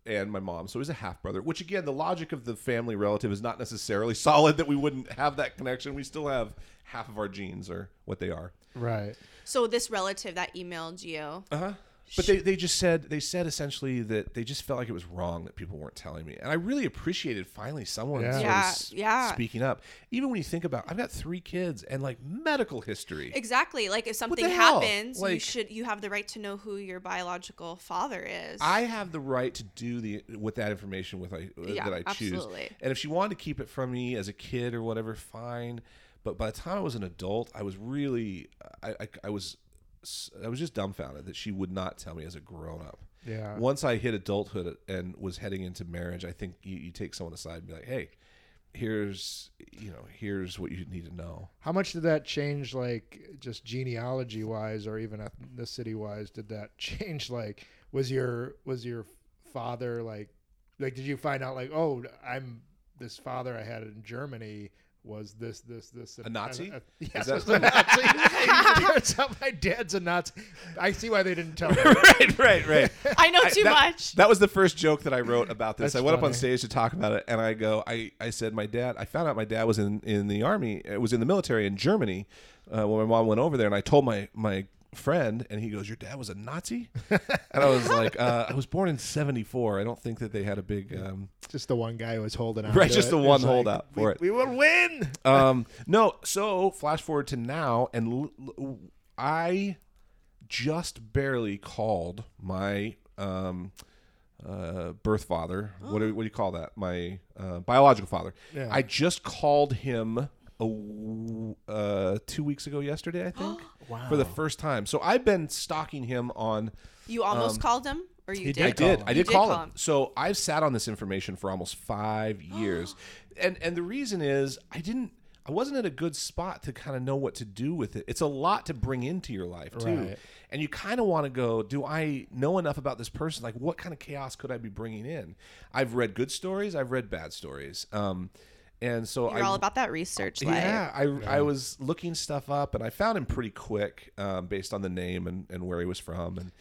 and my mom. So he's a half brother. Which again, the logic of the family relative is not necessarily <laughs> solid that we wouldn't have that connection. We still have half of our genes or what they are. Right. So this relative that emailed you. Uh huh. But they, they just said they said essentially that they just felt like it was wrong that people weren't telling me, and I really appreciated finally someone Yeah. sort of Yeah, s- yeah. speaking up. Even when you think about, I've got three kids and like medical history. Exactly. Like if something the hell? happens, you Like- should you have the right to know who your biological father is. I have the right to do the with that information with I uh, Yeah, that I choose. absolutely. And if she wanted to keep it from me as a kid or whatever, fine. But by the time I was an adult, I was really I I, I was I was just dumbfounded that she would not tell me as a grown up. Yeah. Once I hit adulthood and was heading into marriage, I think you, you take someone aside and be like, "Hey, here's you know here's what you need to know." How much did that change, like just genealogy wise, or even ethnicity wise? Did that <laughs> change? Like, was your was your father like like? Did you find out like, oh, I'm this father I had in Germany was this, this, this. A Nazi? Uh, yes, that- was <laughs> a Nazi. Turns <laughs> out my dad's a Nazi. I see why they didn't tell me. <laughs> right, right, right. I know I- too that, much. That was the first joke that I wrote about this. That's I went up on stage to talk about it, and I go, I, I said, my dad. I found out my dad was in in the army. It was in the military in Germany uh, when my mom went over there, and I told my my friend, and he goes, "Your dad was a Nazi," <laughs> and I was like, uh, "I was born in '74. I don't think that they had a big." Um, Just the one guy who was holding out. Right, just it. the one like, holdout for we, it. We will win. <laughs> um, no, so flash forward to now, and l- l- I just barely called my um, uh, birth father. What, do, what do you call that? My uh, biological father. Yeah. I just called him a w uh, two weeks ago yesterday, I think, <gasps> Wow. for the first time. So I've been stalking him on You almost um, called him, or you did? I did. I did did call, call him. him. So I've sat on this information for almost five <gasps> years, and and the reason is I didn't. I wasn't in a good spot to kind of know what to do with it. It's a lot to bring into your life too, Right. and you kind of want to go. Do I know enough about this person? Like, what kind of chaos could I be bringing in? I've read good stories. I've read bad stories. Um, and so You're I all about that research, like. yeah, I, I was looking stuff up and I found him pretty quick um, based on the name and, and where he was from and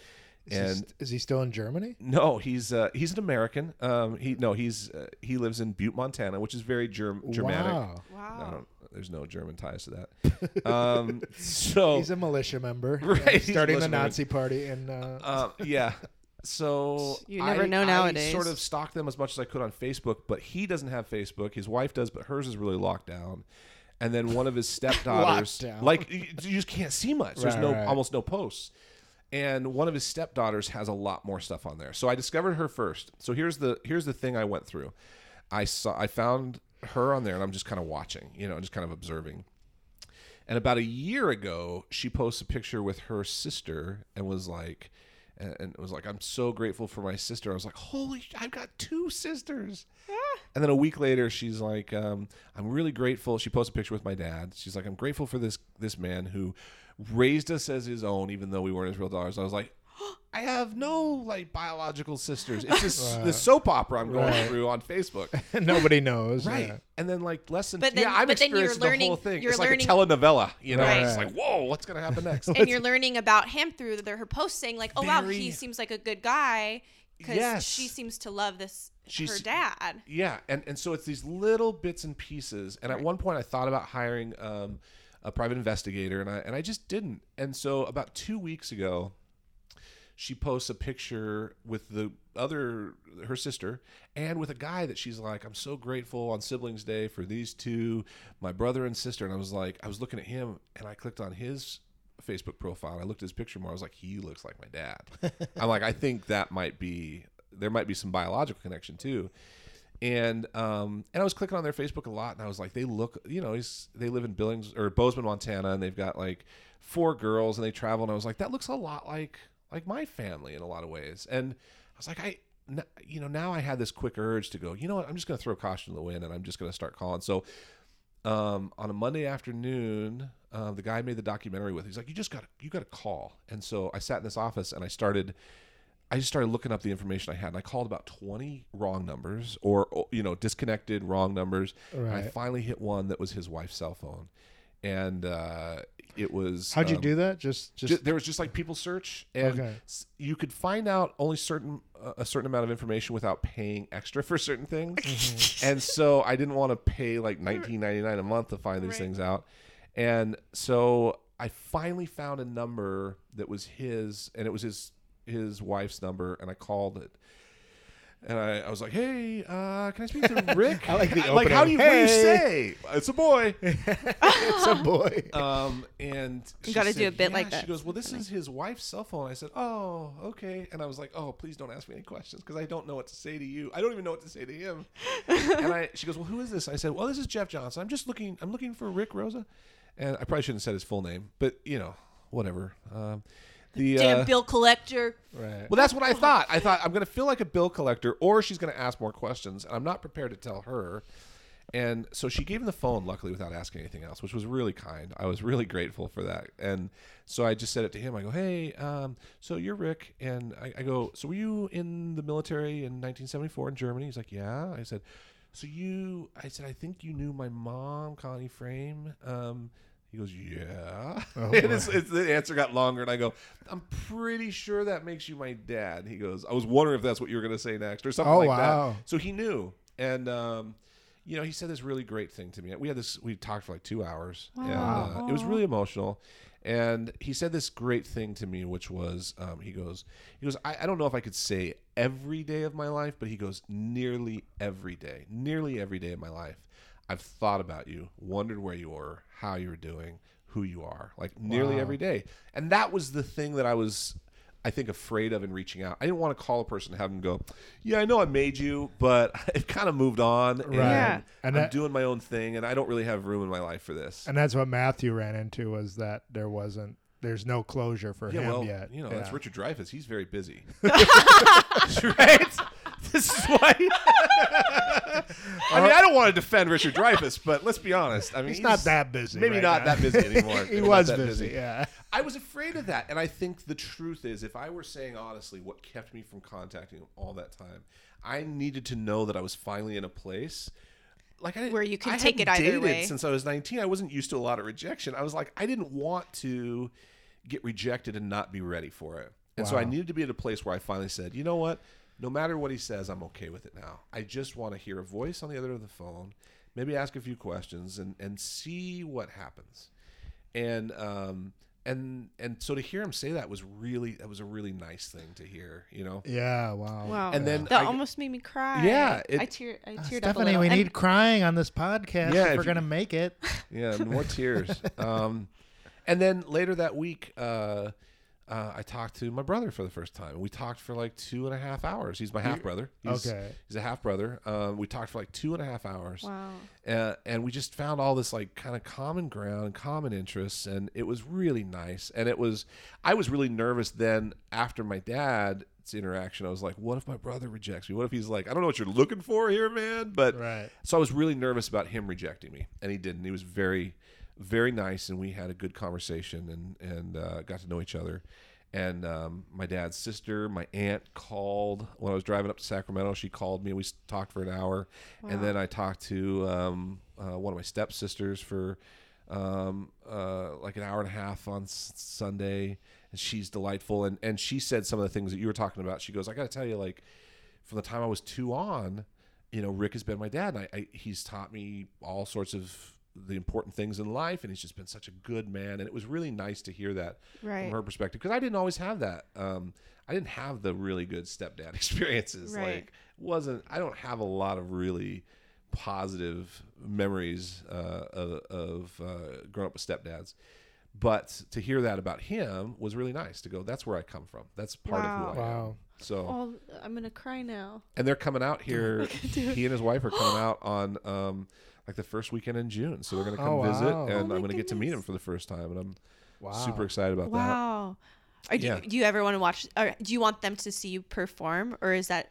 Is he and st- is he still in Germany? no, he's uh, he's an American. Um, he no, he's uh, he lives in Butte, Montana, which is very germ- Germanic. Wow. I Wow. don't, there's no German ties to that. Um, <laughs> so He's a militia member. <laughs> Right, starting militia the member. Nazi party in. Uh, uh, yeah. So You never I- know I nowadays. sort of stalked them as much as I could on Facebook, but he doesn't have Facebook. His wife does, but hers is really locked down. And then one of his <laughs> stepdaughters, like you you just can't see much. There's Right, no right. almost no posts. And one of his stepdaughters has a lot more stuff on there. So I discovered her first. So here's the here's the thing I went through. I saw I found her on there, and I'm just kind of watching, you know, just kind of observing. And about a year ago, she posts a picture with her sister and was like, and and it was like, I'm so grateful for my sister. I was like, holy, sh- I've got two sisters. And then a week later, she's like, um, I'm really grateful. She posted a picture with my dad. She's like, I'm grateful for this this man who raised us as his own, even though we weren't his real daughters. I was like, I have no like biological sisters. It's just <laughs> the soap opera I'm going Right. through on Facebook. <laughs> nobody knows. Right. yeah. And then like less than But then- yeah, I'm but then you're experiencing the learning- whole thing. you're It's like learning- a telenovela, you know. Right. It's like, whoa, what's gonna happen next? and <laughs> you're learning about him through their, her post saying like, oh wow, Very- he seems like a good guy because Yes. she seems to love this She's- her dad. Yeah, and and so it's these little bits and pieces. And at one point, I thought about hiring um, a private investigator, and I and I just didn't. And so about two weeks ago, she posts a picture with the other her sister and with a guy that she's like, I'm so grateful on siblings day for these two, my brother and sister. And I was like, I was looking at him, and I clicked on his Facebook profile. And I looked at his picture more. I was like, he looks like my dad. <laughs> I'm like, I think that might be there might be some biological connection too. And um and I was clicking on their Facebook a lot, and I was like, they look, you know, he's they live in Billings or Bozeman, Montana, and they've got like four girls, and they travel. And I was like, that looks a lot like like my family in a lot of ways. And I was like, I, you know, now I had this quick urge to go, you know what, I'm just going to throw caution to the wind, and I'm just going to start calling. So um, on a Monday afternoon, uh, the guy I made the documentary with, he's like, "You just got to, you got to call." And so I sat in this office and I started, I just started looking up the information I had, and I called about twenty wrong numbers or, you know disconnected wrong numbers. And I finally hit one that was his wife's cell phone, and uh, it was. How'd you um, do that? Just, just. ju- there was just like people search, and Okay. you could find out only certain uh, a certain amount of information without paying extra for certain things. Mm-hmm. and so I didn't want to pay like nineteen ninety nine a month to find these Right. things out. And so I finally found a number that was his, and it was his his wife's number, and I called it. And I, I was like, "Hey, uh, can I speak to <laughs> Rick?" I like the like how do you what do you say? It's a boy. <laughs> it's a boy. Um, and You she gotta do said, a bit "Yeah." like She goes, "Well, this is his wife's cell phone." I said, "Oh, okay." And I was like, "Oh, please don't ask me any questions because I don't know what to say to you. I don't even know what to say to him." <laughs> and I, she goes, "Well, who is this?" I said, "Well, this is Jeff Johnson. I'm just looking. I'm looking for Rick Rosa." And I probably shouldn't have said his full name, but you know, whatever. Um, the <laughs> Damn uh, bill collector. right. well, that's what I thought. I thought I'm going to feel like a bill collector, or she's going to ask more questions, and I'm not prepared to tell her. And so she gave him the phone, luckily, without asking anything else, which was really kind. I was really grateful for that. And so I just said it to him. I go, "Hey, um, so you're Rick," and I, I go, "So were you in the military in 1974 in Germany?" He's like, "Yeah." I said, so you, I said, I think you knew my mom, Connie Frame. Um, he goes, yeah. Oh, <laughs> and it's, it's, the answer got longer, and I go, I'm pretty sure that makes you my dad. He goes, I was wondering if that's what you were going to say next, or something Oh, like wow. that. So he knew, and um, you know, he said this really great thing to me. We had this, we talked for like two hours, and uh, it was really emotional. And he said this great thing to me, which was, um, he goes, he goes, I, I don't know if I could say every day of my life, but he goes, nearly every day, nearly every day of my life, I've thought about you, wondered where you were, how you were doing, who you are, like nearly Wow. every day. And that was the thing that I was, I think, afraid of in reaching out. I didn't want to call a person and have them go, yeah, I know I made you, but I've kind of moved on. And Yeah. I'm that- doing my own thing, and I don't really have room in my life for this. And that's what Matthew ran into was that there wasn't, there's no closure for Yeah, him well, yet. you know, yeah. that's Richard Dreyfuss. He's very busy. <laughs> <laughs> right? This is why. <laughs> I mean, I don't want to defend Richard Dreyfuss, but let's be honest. I mean, He's not that busy. Maybe right not now. that busy <laughs> anymore. he Maybe not was that busy, yeah. I was afraid of that, and I think the truth is, if I were saying honestly, what kept me from contacting him all that time, I needed to know that I was finally in a place. Like I, Where you can I take it hadn't either dated way. Since I was 19, I wasn't used to a lot of rejection. I was like, I didn't want to get rejected and not be ready for it. And so I needed to be at a place where I finally said, you know what? No matter what he says, I'm okay with it now. I just want to hear a voice on the other end of the phone, maybe ask a few questions and, and see what happens. And um and and so to hear him say that was really that was a really nice thing to hear, you know. Yeah, wow. Wow. And then that I- almost made me cry. Yeah, it- I tear I Uh, teared up a Stephanie, we And- need crying on this podcast Yeah, if if we're you- gonna make it. Yeah, more tears. <laughs> Um, and then later that week, uh, uh, I talked to my brother for the first time. We talked for like two and a half hours. He's my half brother. He's, Okay. He's a half brother. Um, we talked for like two and a half hours. Wow. Uh, and we just found all this like kind of common ground and common interests and it was really nice and it was i was really nervous then after my dad's interaction i was like what if my brother rejects me what if he's like i don't know what you're looking for here man but Right. so i was really nervous about him rejecting me and he didn't he was very very nice and we had a good conversation and and uh, got to know each other and um, my dad's sister, my aunt called when I was driving up to Sacramento. She called me. And we talked for an hour, and then I talked to um, uh, one of my stepsisters for um, uh, like an hour and a half on s- Sunday, and she's delightful. And and she said some of the things that you were talking about. She goes, "I got to tell you, like from the time I was two on, you know, Rick has been my dad, and I, I he's taught me all sorts of." The important things in life and he's just been such a good man and it was really nice to hear that Right. from her perspective because I didn't always have that. Um, I didn't have the really good stepdad <laughs> experiences. Right. Like wasn't I don't have a lot of really positive memories uh, of, of uh, growing up with stepdads. But to hear that about him was really nice. To go, that's where I come from. That's part Wow. of who I am. Wow. So, Oh, I'm gonna cry now. and they're coming out <laughs> here. he and his wife are coming out on um, like the first weekend in June. So they're going to come Oh, visit, wow. and Oh I'm my going to get to meet him goodness. for the first time, and I'm Wow. super excited about that. Wow. Are, do, Yeah. you, do you ever want to watch? Or do you want them to see you perform, or is that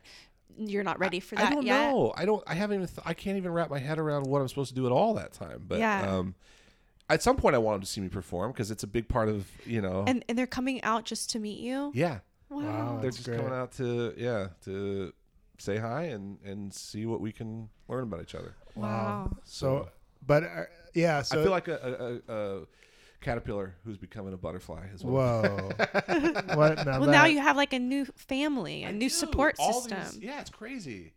you're not ready for that I don't yet? know. I don't. I haven't even. Th- I can't even wrap my head around what I'm supposed to do at all that time. But Yeah. um, at some point, I want them to see me perform because it's a big part of you know. And and they're coming out just to meet you. yeah, Wow. Wow. they're That's just great. coming out to yeah to say hi and and see what we can learn about each other. Wow. So, but uh, yeah. So I feel like a, a, a, a caterpillar who's becoming a butterfly as well. Whoa. <laughs> what? Now Well, now you have like a new family, a new do. support All system. these- yeah, it's crazy.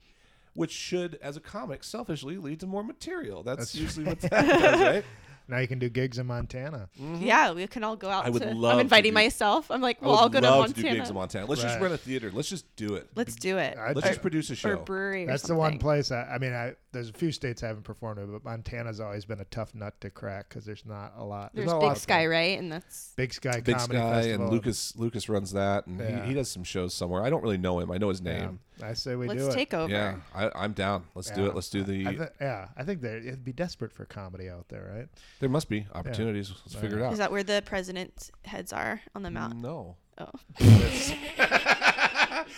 Which should, as a comic, selfishly lead to more material. That's, That's usually what that does, right? <laughs> now you can do gigs in Montana. Mm-hmm. Yeah, we can all go out. I would to, love I'm to inviting do- myself. I'm like, I well, would I'll go to love Montana. do gigs in Montana. Let's just Right. rent a theater. Let's just do it. Let's do it. I'd Let's say- just produce a or show. a brewery. Or That's the one place. I, I mean, I there's a few states I haven't performed in, but Montana's always been a tough nut to crack because there's not a lot. There's not a Big lot of Sky, right? And that's Big Sky Big Comedy Sky Festival. and Lucas Lucas runs that, and Yeah. he, he does some shows somewhere. I don't really know him. I know his Yeah, name. I say we let's do it. take over. Yeah, I, I'm down. Let's do it. Let's do the. I thi- yeah, I think there it'd be desperate for comedy out there, right? there must be opportunities. Let's Right. figure it out. Is that where the president's heads are on the mount? No. Oh. <laughs>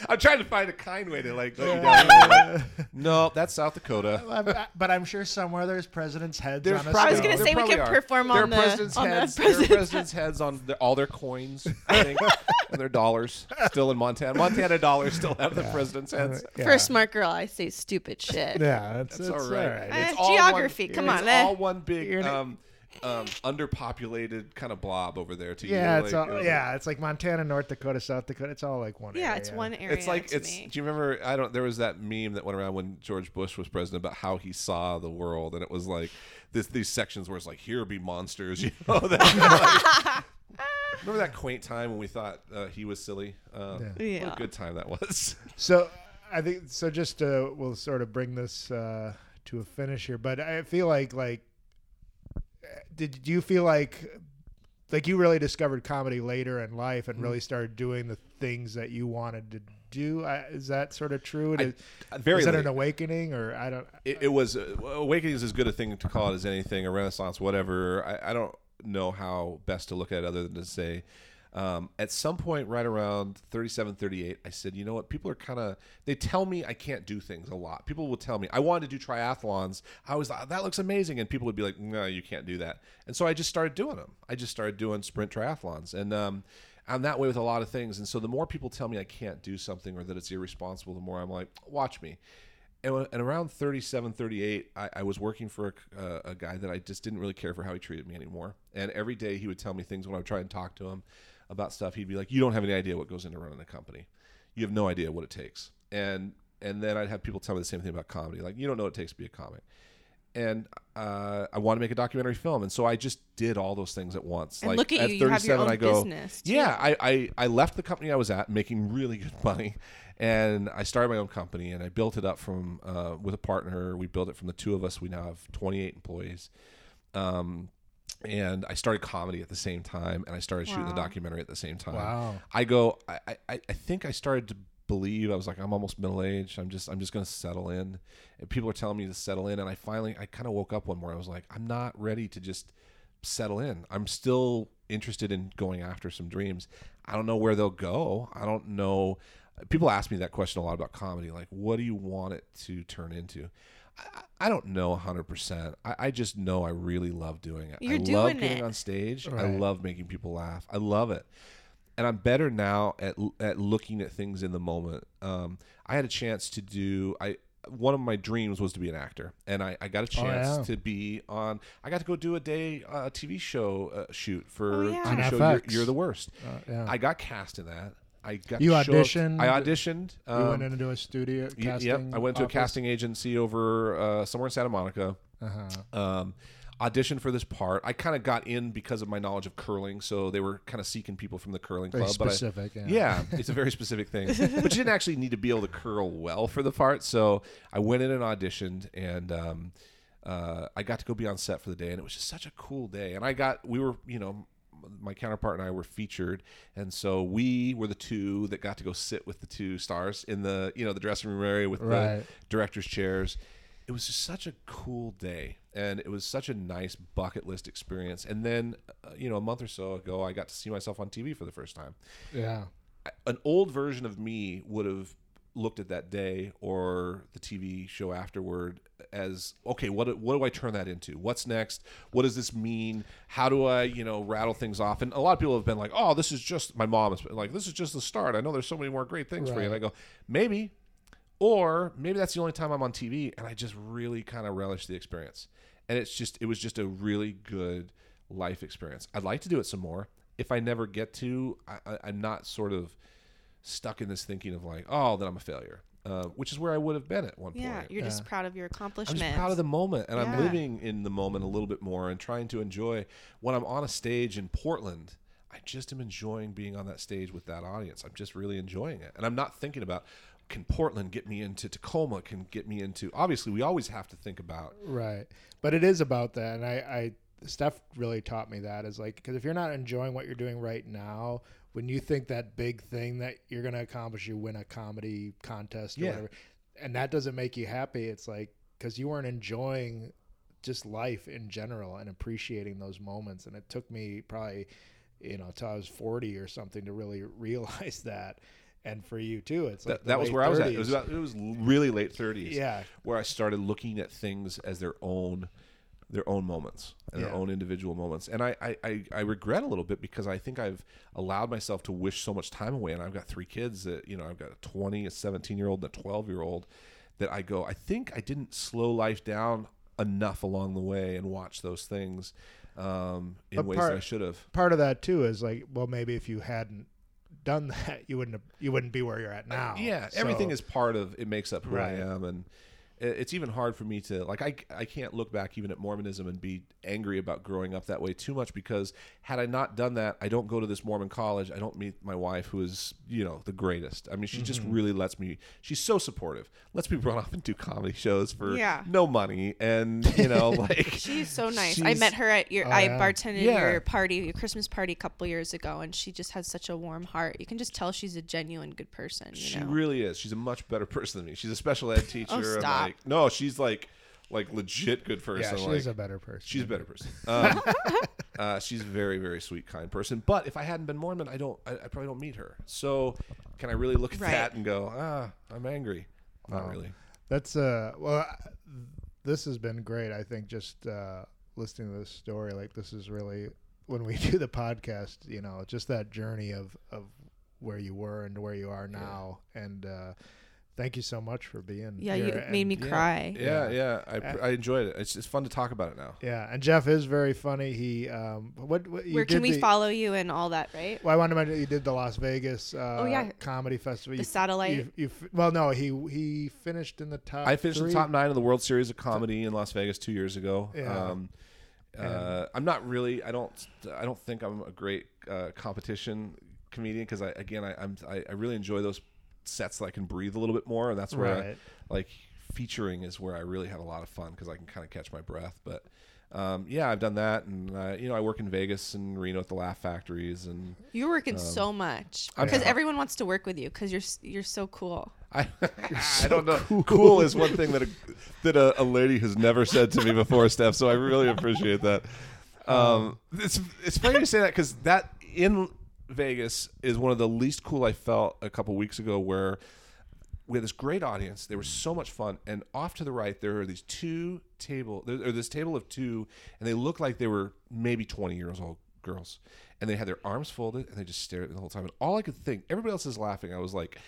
I'm trying to find a kind way to like. Let you down. <laughs> No, that's South Dakota. I'm- but I'm sure somewhere there's presidents' heads There's on a probably, I was gonna there say we probably could are. perform there on the- presidents' on the heads. There are president's presidents' heads on their, all their coins, I think, <laughs> and their dollars still in Montana. Montana dollars still have the president's heads. Yeah. For a smart girl, I say stupid shit. Yeah, that's, That's that's all right. Eh, It's all geography, one- come it's on, eh? all one big You're not- um, um, underpopulated kind of blob over there. To Yeah, you. it's like, all, yeah, it's like Montana, North Dakota, South Dakota. It's all like one. Yeah, area. it's one area. It's like to it's. me. Do you remember? I don't. There was that meme that went around when George Bush was president about how he saw the world, and it was like this. These sections where it's like, "Here be monsters," <laughs> you know. That, like- <laughs> remember that quaint time when we thought uh, he was silly? Uh, Yeah. What a good time that was. <laughs> So I think so. Just uh, we'll sort of bring this uh, to a finish here, but I feel like like did you feel like like you really discovered comedy later in life and Mm-hmm. really started doing the things that you wanted to do? I, is that sort of true? I- Is- Very is that late. an awakening or I don't? it, it was uh, awakening is as good a thing to call it as anything a renaissance whatever I, I don't know how best to look at it other than to say um, at some point right around 37 38 i said you know what? People are kind of they tell me i can't do things a lot. People will tell me i wanted to do triathlons. I was like that looks amazing. And people would be like no you can't do that. And so i just started doing them i just started doing sprint triathlons. And um, I'm that way with a lot of things. And so the more people tell me I can't do something or that it's irresponsible, the more I'm like, watch me. And, and around 37, 38, I, I was working for a, uh, a guy that I just didn't really care for how he treated me anymore. And every day he would tell me things when I would try and talk to him about stuff. He'd be like, "You don't have any idea what goes into running a company. You have no idea what it takes." And and then I'd have people tell me the same thing about comedy, like, "You don't know what it takes to be a comic." And uh, I want to make a documentary film, and so I just did all those things at once. And like look at at you, you have your 37, own I go, business. Yeah, I, I I left the company I was at, making really good <laughs> money, and I started my own company, and I built it up from uh, with a partner. We built it from the two of us. We now have 28 employees. Um, and I started comedy at the same time, and I started shooting the documentary at the same time. Wow. I go. I, I, I think I started to believe I was like I'm almost middle aged. I'm just I'm just gonna settle in. And people are telling me to settle in, and I finally I kind of woke up one morning. I was like I'm not ready to just settle in. I'm still interested in going after some dreams. I don't know where they'll go. I don't know. People ask me that question a lot about comedy. Like, what do you want it to turn into? I, I don't know 100%. I, I just know I really love doing it. You're I love doing getting it. on stage. I love making people laugh. I love it and I'm better now at at looking at things in the moment. Um, I had a chance to do I one of my dreams was to be an actor, and I, I got a chance Oh, yeah. to be on. I got to go do a day uh, TV show uh, shoot for Oh, yeah. TV On show. You're, you're the worst. Uh, yeah. I got cast in that. I got You show up- auditioned? I auditioned. you Um, went into a studio casting. yep, I went to office? a casting agency over uh, somewhere in Santa Monica. Uh-huh. Um, auditioned for this part. I kind of got in because of my knowledge of curling, so they were kind of seeking people from the curling Very club. but I- specific. yeah. yeah, <laughs> it's a very specific thing. but you didn't actually need to be able to curl well for the part. So I went in and auditioned, and um, uh, I got to go be on set for the day, and it was just such a cool day. And I got, we were, you know, my counterpart and I were featured, and so we were the two that got to go sit with the two stars in the, you know, the dressing room area with the director's chairs. It was just such a cool day, and it was such a nice bucket list experience. And then, uh, you know, a month or so ago, I got to see myself on TV for the first time Yeah. an old version of me would have looked at that day or the TV show afterward as okay what do- what do I turn that into? What's next? What does this mean? How do I you know rattle things off? And a lot of people have been like oh this is just my mom has been like this is just the start. I know there's so many more great things for you. And I go maybe or maybe that's the only time I'm on TV and I just really kind of relish the experience. And it's just it was just a really good life experience. I'd like to do it some more. If I never get to I, I, I'm not sort of stuck in this thinking of like, oh, then I'm a failure, uh, which is where I would have been at one Yeah, point. Yeah, you're just Yeah. proud of your I'm accomplishments. just proud of the moment, and I'm living in the moment a little bit more and trying to enjoy. When I'm on a stage in Portland, I just am enjoying being on that stage with that audience. I'm just really enjoying it, and I'm not thinking about can Portland get me into Tacoma? Can get me into? Obviously, we always have to think about Right. But it is about that. And I, I Steph really taught me that is like, because if you're not enjoying what you're doing right now, when you think that big thing that you're going to accomplish, you win a comedy contest or Yeah. whatever, and that doesn't make you happy, it's like, because you weren't enjoying just life in general and appreciating those moments. And it took me probably, you know, till I was 40 or something to really <laughs> realize that. and for you too, it's like that, that was where I was at. It was about, it was really late thirties. Yeah. where I started looking at things as their own their own moments and their own individual moments. And I, I, I, I regret a little bit because I think I've allowed myself to wish so much time away. And I've got three kids that, you know, I've got a 20, a 17 year old, and a 12 year old that I go, I think I didn't slow life down enough along the way and watch those things um, in But ways part- that I should have. part of that too is like, well, maybe if you hadn't done <laughs> that, you wouldn't have, you wouldn't be where you're at now. Yeah, everything is part of it makes up who Right. I am, and it's even hard for me to like. I I can't look back even at Mormonism and be angry about growing up that way too much because had I not done that, I don't go to this Mormon college. I don't meet my wife, who is you know the greatest. I mean, she just Mm-hmm. really lets me. She's so supportive. Lets me run off and do comedy shows for Yeah. no money, and you know <laughs> like She's so nice. I met her at your. Oh, I yeah. bartended Yeah. your party, your Christmas party, a couple years ago, and she just has such a warm heart. You can just tell she's a genuine good person. You She know? really is. She's a much better person than me. She's a special ed <laughs> teacher. Oh, stop. Like no, she's like like legit good person. Yeah, she's like, a better person. She's a better person. Um, <laughs> uh, she's a very, very sweet, kind person. But if I hadn't been Mormon, I don't. I, I probably don't meet her. So, can I really look at Right. that and go, ah, I'm angry? Not Wow. really. That's uh well this has been great. I think just uh listening to this story like this is really when we <laughs> do the podcast, you know, just that journey of of where you were and where you are now and uh thank you so much for being Yeah, here. you made me Yeah. cry. Yeah, Yeah. yeah. I, Uh, I enjoyed it. It's, it's fun to talk about it now. Yeah, and Jeff is very funny. He um what, what you Where can we the- follow you and all that, right? Well, I wanted to mention you did the Las Vegas uh, Oh, yeah. comedy festival. The You- satellite. You, you, well, no, he he finished in the top. I finished three. the top nine of the World Series of Comedy in Las Vegas two years ago. Yeah. Um, uh, I'm not really. I don't. I don't think I'm a great uh, competition comedian because I again I, I'm I, I really enjoy those sets that I can breathe a little bit more, and that's where I, like featuring is where I really have a lot of fun because I can kind of catch my breath. But um, yeah, I've done that, and uh, you know I work in Vegas and Reno at the Laugh Factories, and You're working so much because so- everyone wants to work with you because you're you're so cool. <laughs> I I don't know. Cool. is one thing that a, that a, a lady has never said to me before, Steph. So I really appreciate that. Um, it's it's funny to say that because that in Vegas is one of the least cool I felt a couple weeks ago, where we had this great audience. They were so much fun, and off to the right there are these two table or this table of two, and they looked like they were maybe twenty years old girls, and they had their arms folded and they just stared at me the whole time. And all I could think, everybody else is laughing. I was like.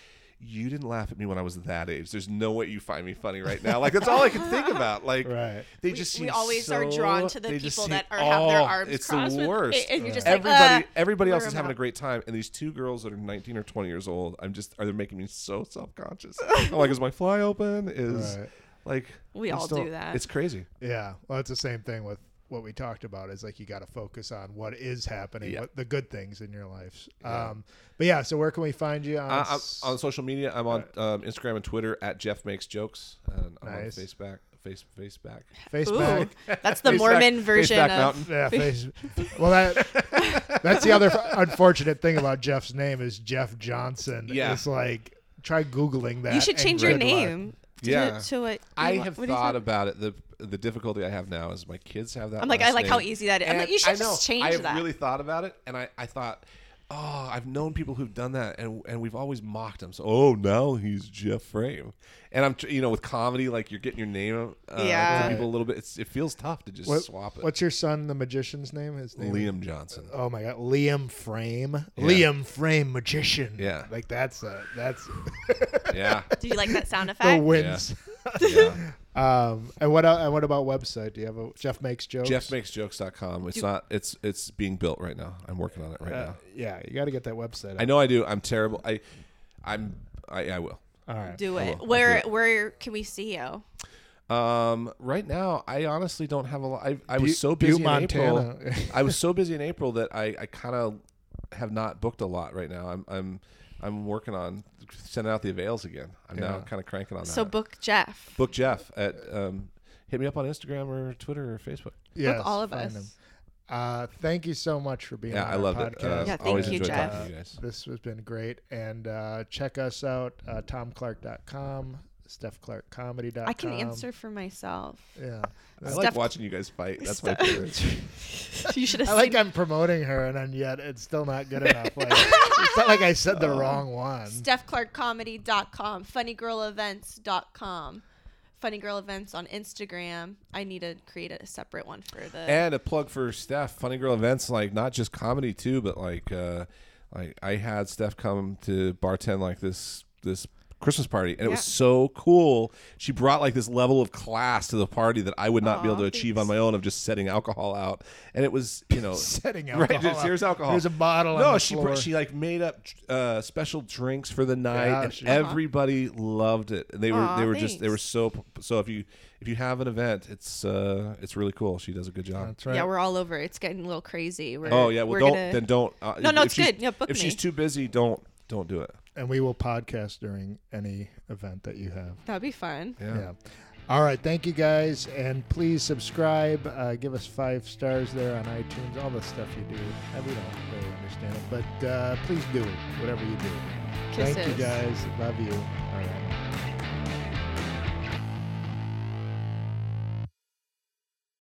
You didn't laugh at me when I was that age. There's no way you find me funny right now. Like that's all I can think about. <laughs> Like Right. they We- just we seem always are drawn to the people seem- that are- have their arms It's crossed the with- worst. and you're just like, everybody, uh, everybody else is is 'em having a great time, and these two girls that are 19 or 20 years old, I'm just are they making me so self conscious. I'm like, is my fly open? Is <laughs> Right. like We I all just don't- do that. It's crazy. Yeah. Well, it's the same thing with what we talked about. Is like you got to focus on what is happening, Yeah. what the good things in your life. Yeah. Um, but yeah. So where can we find you on? Uh, I'm, on social media, I'm on um, Instagram and Twitter at Jeff Makes Jokes, and I'm Nice. on Facebook. Face Facebook. Facebook. Ooh, that's the Face Mormon back- version face back of. mountain. Yeah, face. <laughs> Well, that that's the other unfortunate thing about Jeff's name is Jeff Johnson. Yeah. It's like try googling that. You should change your name. to- Yeah. To what? I have thought about it. The the difficulty I have now is my kids have that. I'm like, I like how easy that is. I'm like, you should I know, just change that. I have that. really thought about it, and I, I thought, oh, I've known people who've done that, and and we've always mocked him. So, oh, now he's Jeff Frame, and I'm, you know, with comedy, like you're getting your name, uh, Yeah. to people a little bit. It's, it feels tough to just What- swap it. What's your son, the magician's name? His name. Liam Johnson? Oh my God, Liam Frame. Yeah. Liam Frame magician. Yeah. Like that's a that's <laughs> Yeah, Did you like that sound <laughs> the effect? wins. yeah. <laughs> Um, and what el- and what about website? Do you have a Jeff makes jokes? JeffMakesJokes.com. It's not. It's it's being built right now. I'm working on it right Uh, now. yeah, you got to get that website. I know I do. I'm terrible. I, I'm. I, I will. All right. Do it. will. Where do where can we see you? Um, right now, I honestly don't have a lot. I, I Bu- was so busy Butte, in April. I was so busy in April that I, I kind of have not booked a lot right now. I'm I'm I'm working on sending out the avails again. I'm now kind of cranking on that. So book Jeff. book Jeff at um, hit me up on Instagram or Twitter or Facebook. Yeah, all of us. him. Uh, thank you so much for being Yeah, on I our loved it. Uh, Yeah, thank always you, Jeff. talking you guys. This has been great. And uh, check us out, uh, tomclark.com. StephClarkComedy.com. I can answer for myself. Yeah. I Steph- like watching you guys fight. That's my favorite. <laughs> you should have I like seen. I'm promoting her, and then yet it's still not good enough. Like, <laughs> it's not like I said the wrong one. StephClarkComedy.com, FunnyGirlEvents.com, Funny Girl Events on Instagram. I need to create a separate one for the. and a plug for Steph, Funny Girl events, like not just comedy too, but like uh like I had Steph come to bartend like this this Christmas party and it was so cool. She brought like this level of class to the party that I would not be able to achieve on my own of just setting alcohol out. And it was, you know, <laughs> Setting <laughs> Right, alcohol. just up. here's alcohol. There's a bottle. on no, the she floor. br- she like made up uh, special drinks for the night, Yeah, and she- Uh-huh. everybody loved it. And they were Aw, they were just they were thanks. so so. If you if you have an event, it's uh it's really cool. She does a good job. That's right. Yeah, we're all over. It's getting a little crazy. We're, Oh yeah, well we're don't gonna- then don't. Uh, No, no, if it's she's- good. Yeah, book if she's me. too busy, don't don't do it. And we will podcast during any event that you have. That'd be fun. Yeah. Yeah. All right. Thank you guys. And please subscribe. Uh, give us five stars there on iTunes. All the stuff you do. We don't really understand it. But uh, please do it, whatever you do. Kisses. Thank you guys. Love you. All right.